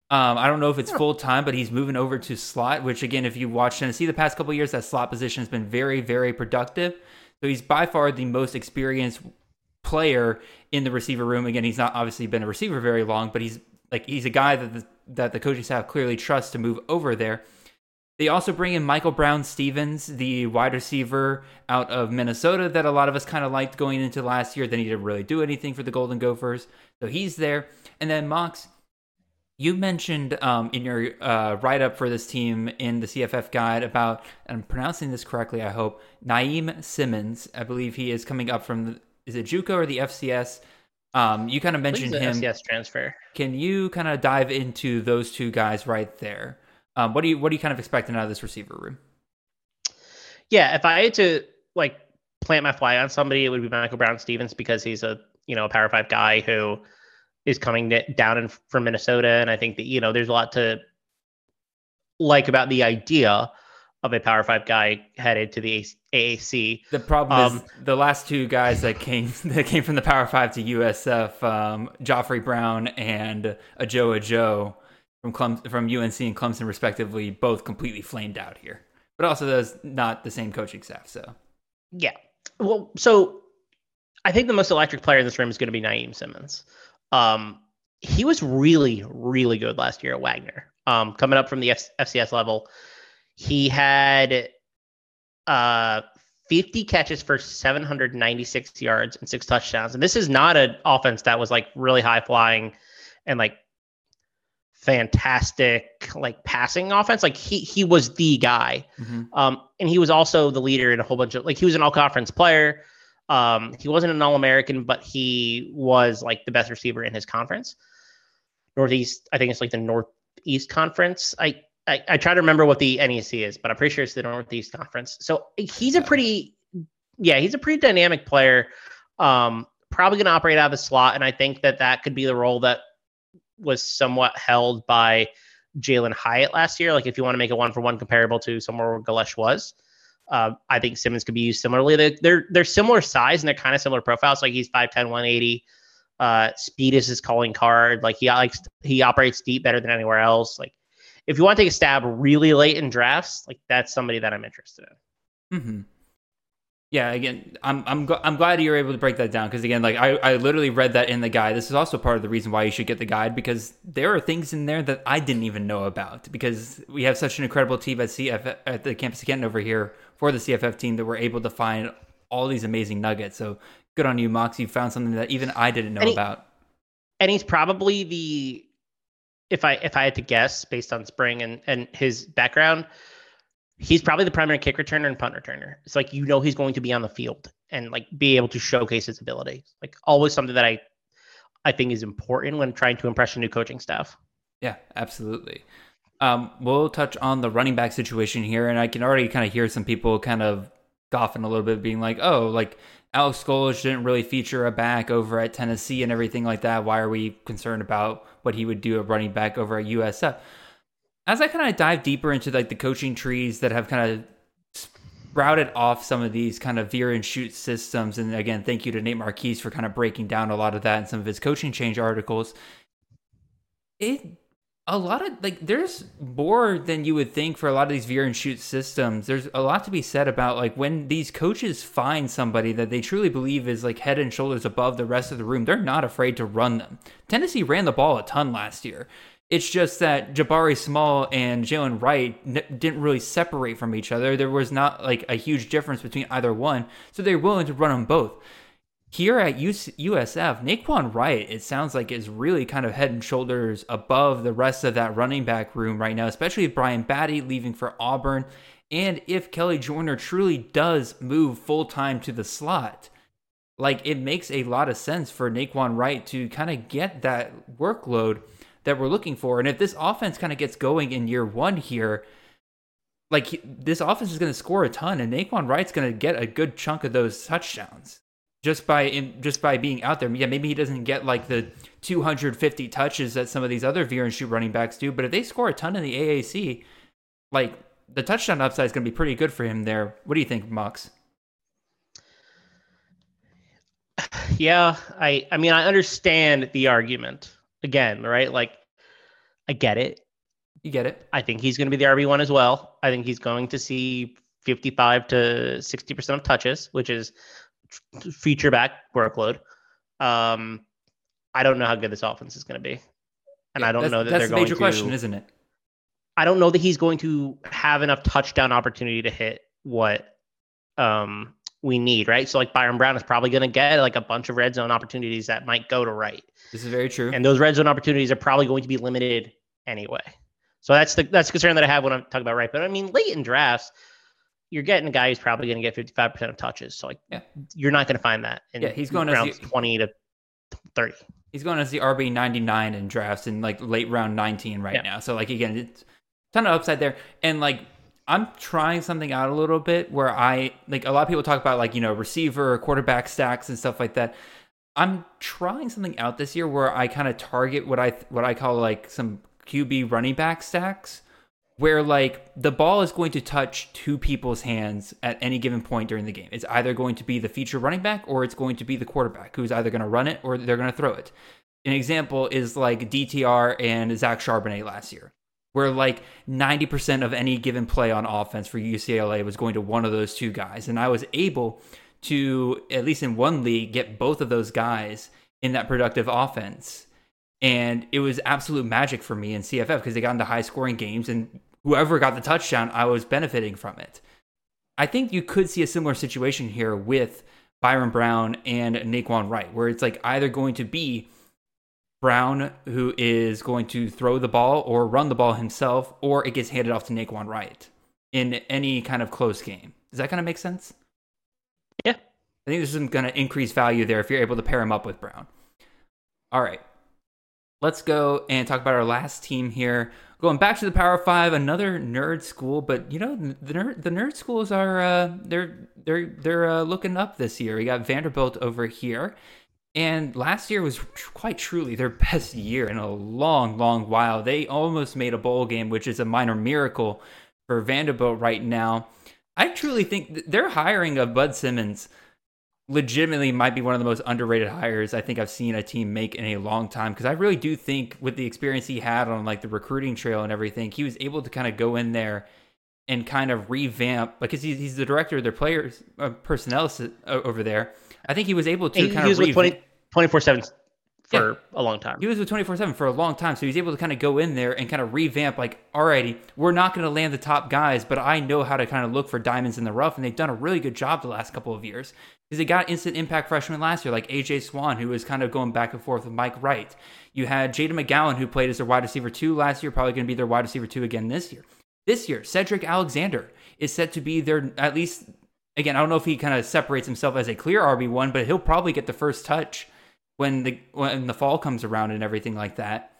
Um, I don't know if it's full time, but he's moving over to slot, which again, if you watch Tennessee the past couple of years, that slot position has been very, very productive. So he's by far the most experienced player in the receiver room. Again, he's not obviously been a receiver very long, but he's like he's a guy that the, that the coaching staff clearly trusts to move over there. They also bring in Michael Brown Stephens, the wide receiver out of Minnesota that a lot of us kind of liked going into last year. Then he didn't really do anything for the Golden Gophers. So he's there. And then Mox, you mentioned um, in your uh, write up for this team in the CFF guide about, and I'm pronouncing this correctly, I hope, Naiem Simmons. I believe he is coming up from, the, is it Juco or the FCS? Um, you kind of mentioned him. FCS transfer. Can you kind of dive into those two guys right there? Um, what do you what are you kind of expecting out of this receiver room? Yeah, if I had to like plant my fly on somebody, it would be Michael Brown Stephens because he's a you know a Power Five guy who is coming down in, from Minnesota, and I think that you know there's a lot to like about the idea of a Power Five guy headed to the AAC. The problem Um, is the last two guys that came that came from the Power Five to USF, um, Joffrey Brown and Ajou Ajou from from UNC and Clemson, respectively, both completely flamed out here. But also, those not the same coaching staff. So Yeah. Well, so I think the most electric player in this room is going to be Naiem Simmons. Um, he was really, really good last year at Wagner. Um, coming up from the F- FCS level, he had uh 50 catches for 796 yards and six touchdowns. And this is not an offense that was like really high flying and like fantastic like passing offense. Like he he was the guy. Um, and he was also the leader in a whole bunch of like he was an all conference player. Um, he wasn't an all American, but he was like the best receiver in his conference. Northeast, I think it's like the Northeast Conference. I, I I try to remember what the NEC is, but I'm pretty sure it's the Northeast Conference. So he's a pretty yeah, he's a pretty dynamic player. Um, probably going to operate out of the slot, and I think that that could be the role that was somewhat held by Jalin Hyatt last year. Like if you want to make a one for one comparable to somewhere where Golesh was, uh, I think Simmons could be used similarly. They're, they're they're similar size and they're kind of similar profiles. Like he's 5'10", 180. Uh, speed is his calling card. Like he likes he operates deep better than anywhere else. Like if you want to take a stab really late in drafts, like that's somebody that I'm interested in. Mm hmm Yeah, again, I'm I'm gl- I'm glad you're able to break that down because again, like I, I literally read that in the guide. This is also part of the reason why you should get the guide because there are things in there that I didn't even know about because we have such an incredible team at CF at the campus of Canton over here for the CFF team that we're able to find all these amazing nuggets. So good on you, Mox. You found something that even I didn't know And he- about. and he's probably the if I if I had to guess based on spring and and his background, he's probably the primary kick returner and punt returner. It's like you know he's going to be on the field and like be able to showcase his ability. Like always something that I I think is important when trying to impress a new coaching staff. Yeah, absolutely. Um, we'll touch on the running back situation here, and I can already kind of hear some people kind of scoffing a little bit, being like, "Oh, like Alex Golesh didn't really feature a back over at Tennessee and everything like that. Why are we concerned about what he would do at running back over at USF?" As I kind of dive deeper into like the coaching trees that have kind of sprouted off some of these kind of veer and shoot systems, and again, thank you to Nate Marquise for kind of breaking down a lot of that in some of his coaching change articles. It a lot of like there's more than you would think for a lot of these veer and shoot systems. There's a lot to be said about like when these coaches find somebody that they truly believe is like head and shoulders above the rest of the room, they're not afraid to run them. Tennessee ran the ball a ton last year. It's just that Jabari Small and Jaylen Wright n- didn't really separate from each other. There was not like a huge difference between either one, so they're willing to run them both. Here at USF, Nay'Quan Wright, it sounds like is really kind of head and shoulders above the rest of that running back room right now, especially Brian Battie leaving for Auburn. And if Kelly Joyner truly does move full time to the slot, like it makes a lot of sense for Nay'Quan Wright to kind of get that workload that we're looking for. And if this offense kind of gets going in year one here, like this offense is going to score a ton, and Nay'Quan Wright's going to get a good chunk of those touchdowns just by in, just by being out there. Yeah, maybe he doesn't get like the 250 touches that some of these other veer and shoot running backs do, but if they score a ton in the AAC, like the touchdown upside is going to be pretty good for him there. What do you think, Mox? Yeah, I I mean I understand the argument again, right? Like, I get it. You get it. I think he's going to be the RB one as well. I think he's going to see fifty-five to sixty percent of touches, which is feature back workload. Um, I don't know how good this offense is going to be, and I don't know that they're the going major to. question, isn't it? I don't know that he's going to have enough touchdown opportunity to hit what um, we need, right? So like Byron Brown is probably going to get like a bunch of red zone opportunities that might go to right. This is very true. And those red zone opportunities are probably going to be limited anyway. So that's the that's the concern that I have when I'm talking about right. But I mean, late in drafts, you're getting a guy who's probably going to get 55% of touches. So like, yeah. you're not going to find that. In yeah, he's going rounds the, 20 to 30. He's going as the RB 99 in drafts in like late round 19 right yeah. now. So like again, it's ton of upside there. And like I'm trying something out a little bit where I like a lot of people talk about like, you know, receiver, quarterback stacks and stuff like that. I'm trying something out this year where I kind of target what I what I call like some QB running back stacks where like the ball is going to touch two people's hands at any given point during the game. It's either going to be the feature running back or it's going to be the quarterback who's either going to run it or they're going to throw it. An example is like DTR and Zach Charbonnet last year where like 90% of any given play on offense for UCLA was going to one of those two guys. And I was able to, at least in one league, get both of those guys in that productive offense. And it was absolute magic for me in CFF because they got into high scoring games and whoever got the touchdown, I was benefiting from it. I think you could see a similar situation here with Byron Brown and Nay'Quan Wright, where it's like either going to be Brown who is going to throw the ball or run the ball himself, or it gets handed off to Nay'Quan Wright in any kind of close game. Does that kind of make sense? Yeah. I think this is going to increase value there if you're able to pair him up with Brown. All right. Let's go and talk about our last team here. Going back to the Power Five, another nerd school, but you know the nerd the nerd schools are uh, they're they're they're uh, looking up this year. We got Vanderbilt over here, and last year was quite truly their best year in a long, long while. They almost made a bowl game, which is a minor miracle for Vanderbilt right now. I truly think their hiring of Bud Simmons legitimately might be one of the most underrated hires I think I've seen a team make in a long time because I really do think with the experience he had on like the recruiting trail and everything, he was able to kind of go in there and kind of revamp because he's, he's the director of their players uh, personnel over there. I think he was able to he, kind he of revamp- 24 7 for yeah. a long time. He was with 24 7 for a long time. So he's able to kind of go in there and kind of revamp, like, alrighty, we're not going to land the top guys, but I know how to kind of look for diamonds in the rough. And they've done a really good job the last couple of years because they got instant impact freshmen last year, like AJ Swann, who was kind of going back and forth with Mike Wright. You had Jayden McGowan, who played as their wide receiver two last year, probably going to be their wide receiver two again this year. This year, Sedrick Alexander is set to be their, at least, again, I don't know if he kind of separates himself as a clear RB1, but he'll probably get the first touch when the when the fall comes around and everything like that.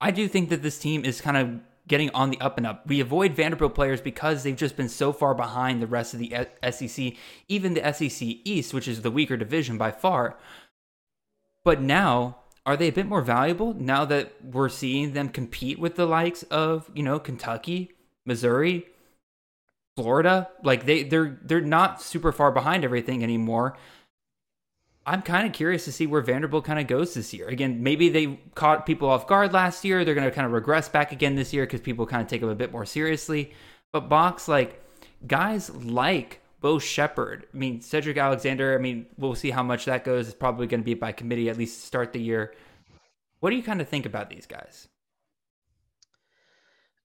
I do think that this team is kind of getting on the up and up. We avoid Vanderbilt players because they've just been so far behind the rest of the uh, SEC, even the SEC East, which is the weaker division by far. But now are they a bit more valuable now that we're seeing them compete with the likes of, you know, Kentucky, Missouri, Florida? Like they they're they're not super far behind everything anymore. I'm kind of curious to see where Vanderbilt kind of goes this year. Again, maybe they caught people off guard last year. They're going to kind of regress back again this year because people kind of take them a bit more seriously. But Mox, like guys like Bo Sheppard, I mean, Sedrick Alexander, I mean, we'll see how much that goes. It's probably going to be by committee at least start the year. What do you kind of think about these guys?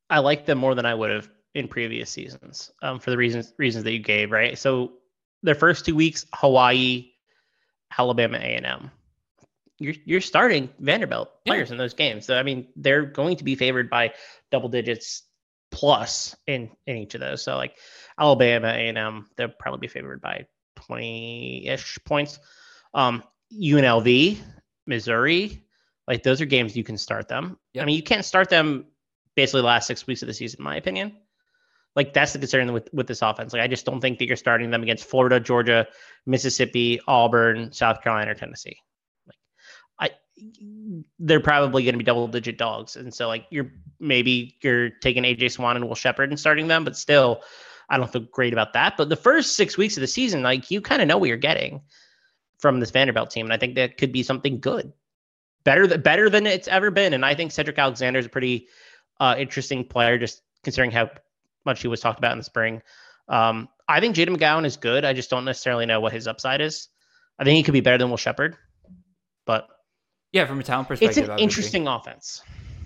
I like them more than I would have in previous seasons um, for the reasons reasons that you gave, right? So their first two weeks, Hawaii, Alabama A&M. You're you're starting Vanderbilt players yeah. in those games. So I mean, they're going to be favored by double digits plus in in each of those. So like Alabama A&M, they'll probably be favored by 20-ish points. Um, UNLV, Missouri, like those are games you can start them. Yep. I mean, you can't start them basically the last six weeks of the season, in my opinion. Like that's the concern with with this offense. Like I just don't think that you're starting them against Florida, Georgia, Mississippi, Auburn, South Carolina, or Tennessee. Like I, they're probably going to be double digit dogs, and so like you're maybe you're taking AJ Swann and Will Sheppard and starting them, but still, I don't feel great about that. But the first six weeks of the season, like you kind of know what you're getting from this Vanderbilt team, and I think that could be something good, better than better than it's ever been. And I think Sedrick Alexander is a pretty uh, interesting player, just considering how much he was talked about in the spring. Um, I think Jayden McGowan is good. I just don't necessarily know what his upside is. I think he could be better than Will Sheppard, but yeah, from a talent perspective, it's an interesting offense.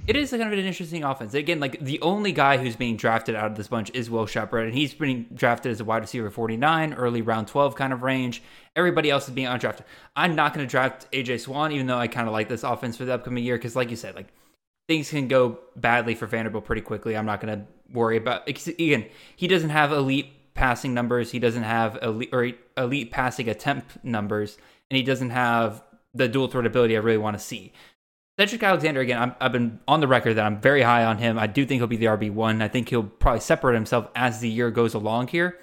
It is kind of an interesting offense. Again, like the only guy who's being drafted out of this bunch is Will Sheppard, and he's being drafted as a wide receiver 49, early round 12 kind of range. Everybody else is being undrafted. I'm not going to draft AJ Swann, even though I kind of like this offense for the upcoming year, because like you said, like things can go badly for Vanderbilt pretty quickly. I'm not going to worry about. Again, he doesn't have elite passing numbers. He doesn't have elite or elite passing attempt numbers, and he doesn't have the dual threat ability I really want to see. Sedrick Alexander, again, i have been on the record that I'm very high on him. I do think he'll be the RB1. I think he'll probably separate himself as the year goes along here.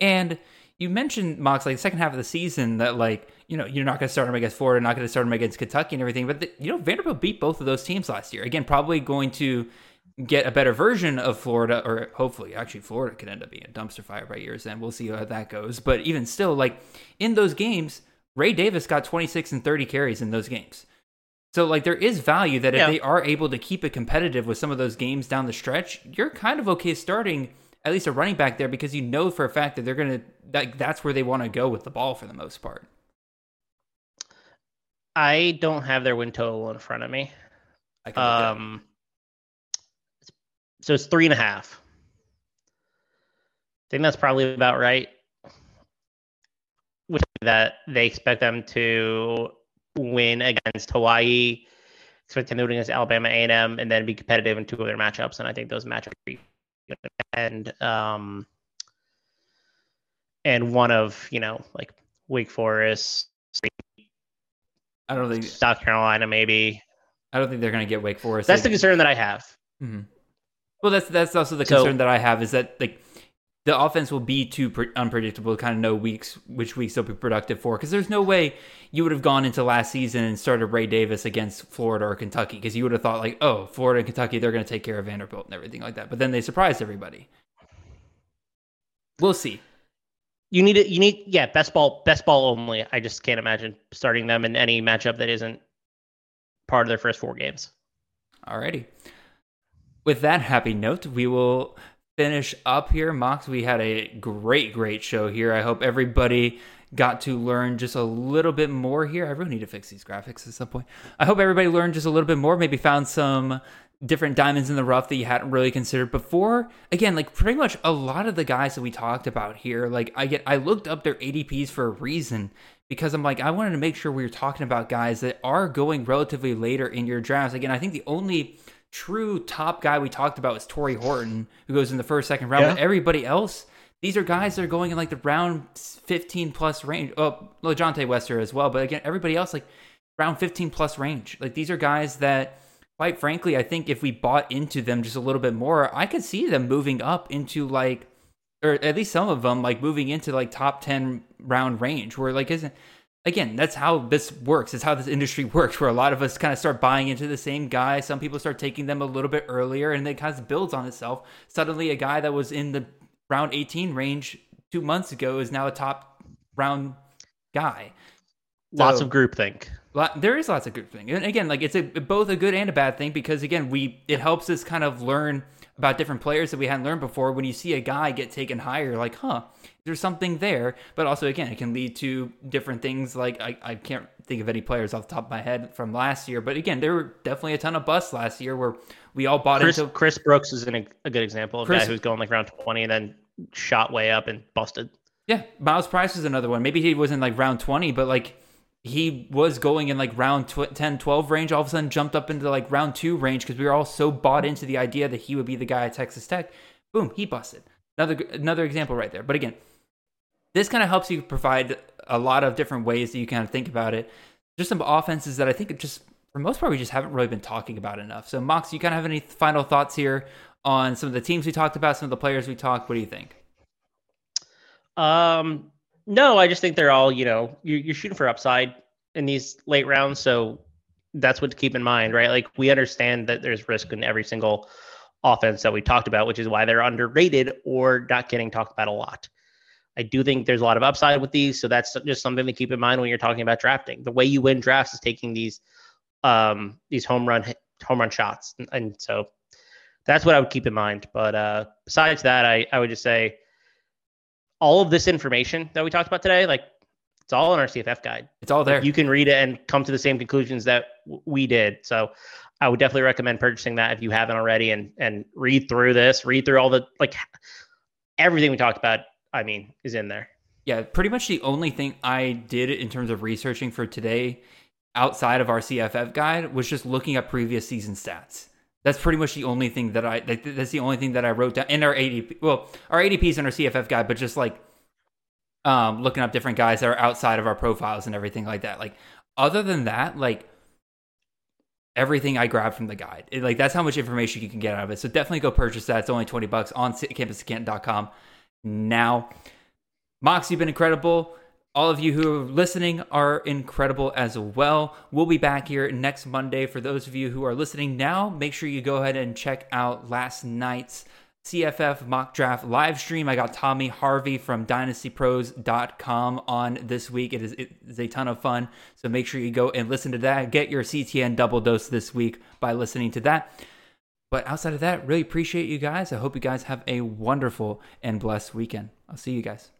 And you mentioned Mox like the second half of the season that like you know you're not going to start him against Florida, not going to start him against Kentucky and everything. But the, you know Vanderbilt beat both of those teams last year. Again, probably going to get a better version of Florida, or hopefully, actually, Florida could end up being a dumpster fire by years end. We'll see how that goes. But even still, like in those games, Ray Davis got 26 and 30 carries in those games. So like there is value that if yeah. they are able to keep it competitive with some of those games down the stretch, you're kind of okay starting at least a running back there because you know for a fact that they're gonna that that's where they want to go with the ball for the most part. I don't have their win total in front of me. um, so it's three and a half. I think that's probably about right. Which that they expect them to win against Hawaii, expect them to win against Alabama A&M, and then be competitive in two other matchups. And I think those matchups and um and one of you know like Wake Forest. I don't think South Carolina maybe. I don't think they're going to get Wake Forest. That's like, the concern that I have. Mm-hmm. Well, that's that's also the concern so, that I have is that like the offense will be too pre- unpredictable to kind of know weeks which weeks they'll be productive for because there's no way you would have gone into last season and started Ray Davis against Florida or Kentucky because you would have thought like oh Florida and Kentucky they're going to take care of Vanderbilt and everything like that but then they surprised everybody. We'll see. You need it. You need yeah best ball best ball only. I just can't imagine starting them in any matchup that isn't part of their first four games. Alrighty. With that happy note, we will finish up here. Mox, we had a great, great show here. I hope everybody got to learn just a little bit more here. I really need to fix these graphics at some point. I hope everybody learned just a little bit more, maybe found some different diamonds in the rough that you hadn't really considered before. Again, like pretty much a lot of the guys that we talked about here, like I get I looked up their ADPs for a reason because I'm like I wanted to make sure we were talking about guys that are going relatively later in your drafts. Again, I think the only true top guy we talked about was Tory Horton, who goes in the first, second round. Yeah. But everybody else, these are guys that are going in like the round 15 plus range. Oh, LaJohntay Wester as well. But again, everybody else, like round 15 plus range. Like these are guys that, quite frankly, I think if we bought into them just a little bit more, I could see them moving up into like, or at least some of them, like moving into like top 10 round range where like isn't again, that's how this works. It's how this industry works, where a lot of us kind of start buying into the same guy. Some people start taking them a little bit earlier, and it kind of builds on itself. Suddenly, a guy that was in the round 18 range two months ago is now a top round guy. Lots of groupthink. Lot, there is lots of good thing, and again, like it's a both a good and a bad thing because again, we it helps us kind of learn about different players that we hadn't learned before. When you see a guy get taken higher, like, huh, there's something there. But also, again, it can lead to different things. Like I, I can't think of any players off the top of my head from last year, but again, there were definitely a ton of busts last year where we all bought Chris, into. Chris Brooks is an, a good example of a Chris- guy who's going like round 20 and then shot way up and busted. Yeah, Myles Price was another one. Maybe he wasn't like round 20, but like he was going in like round tw- 10, 12 range. All of a sudden jumped up into like round two range because we were all so bought into the idea that he would be the guy at Texas Tech. Boom, he busted. Another another example right there. But again, this kind of helps you provide a lot of different ways that you kind of think about it. Just some offenses that I think just for most part we just haven't really been talking about enough. So Mox, you kind of have any final thoughts here on some of the teams we talked about, some of the players we talked? What do you think? Um, no, I just think they're all, you know, you're, you're shooting for upside in these late rounds. So that's what to keep in mind, right? Like we understand that there's risk in every single offense that we talked about, which is why they're underrated or not getting talked about a lot. I do think there's a lot of upside with these. So that's just something to keep in mind when you're talking about drafting. The way you win drafts is taking these, um, these home run, home run shots. And, and so that's what I would keep in mind. But, uh, besides that, I, I would just say, all of this information that we talked about today, like it's all in our CFF guide. It's all there. You can read it and come to the same conclusions that w- we did. So I would definitely recommend purchasing that if you haven't already and and read through this, read through all the like everything we talked about, I mean, is in there. Yeah, pretty much the only thing I did in terms of researching for today outside of our CFF guide was just looking up previous season stats. That's pretty much the only thing that I that's the only thing that I wrote down in our ADP. Well, our ADPs in our CFF guide, but just like um looking up different guys that are outside of our profiles and everything like that. Like other than that, like everything I grabbed from the guide. It, like that's how much information you can get out of it. So definitely go purchase that. It's only 20 bucks on campuscanton.com now. Mox, you've been incredible. All of you who are listening are incredible as well. We'll be back here next Monday. For those of you who are listening now, make sure you go ahead and check out last night's CFF mock draft live stream. I got Tommy Harvey from dynastypros.com on this week. It is, it is a ton of fun. So make sure you go and listen to that. Get your CTN double dose this week by listening to that. But outside of that, really appreciate you guys. I hope you guys have a wonderful and blessed weekend. I'll see you guys.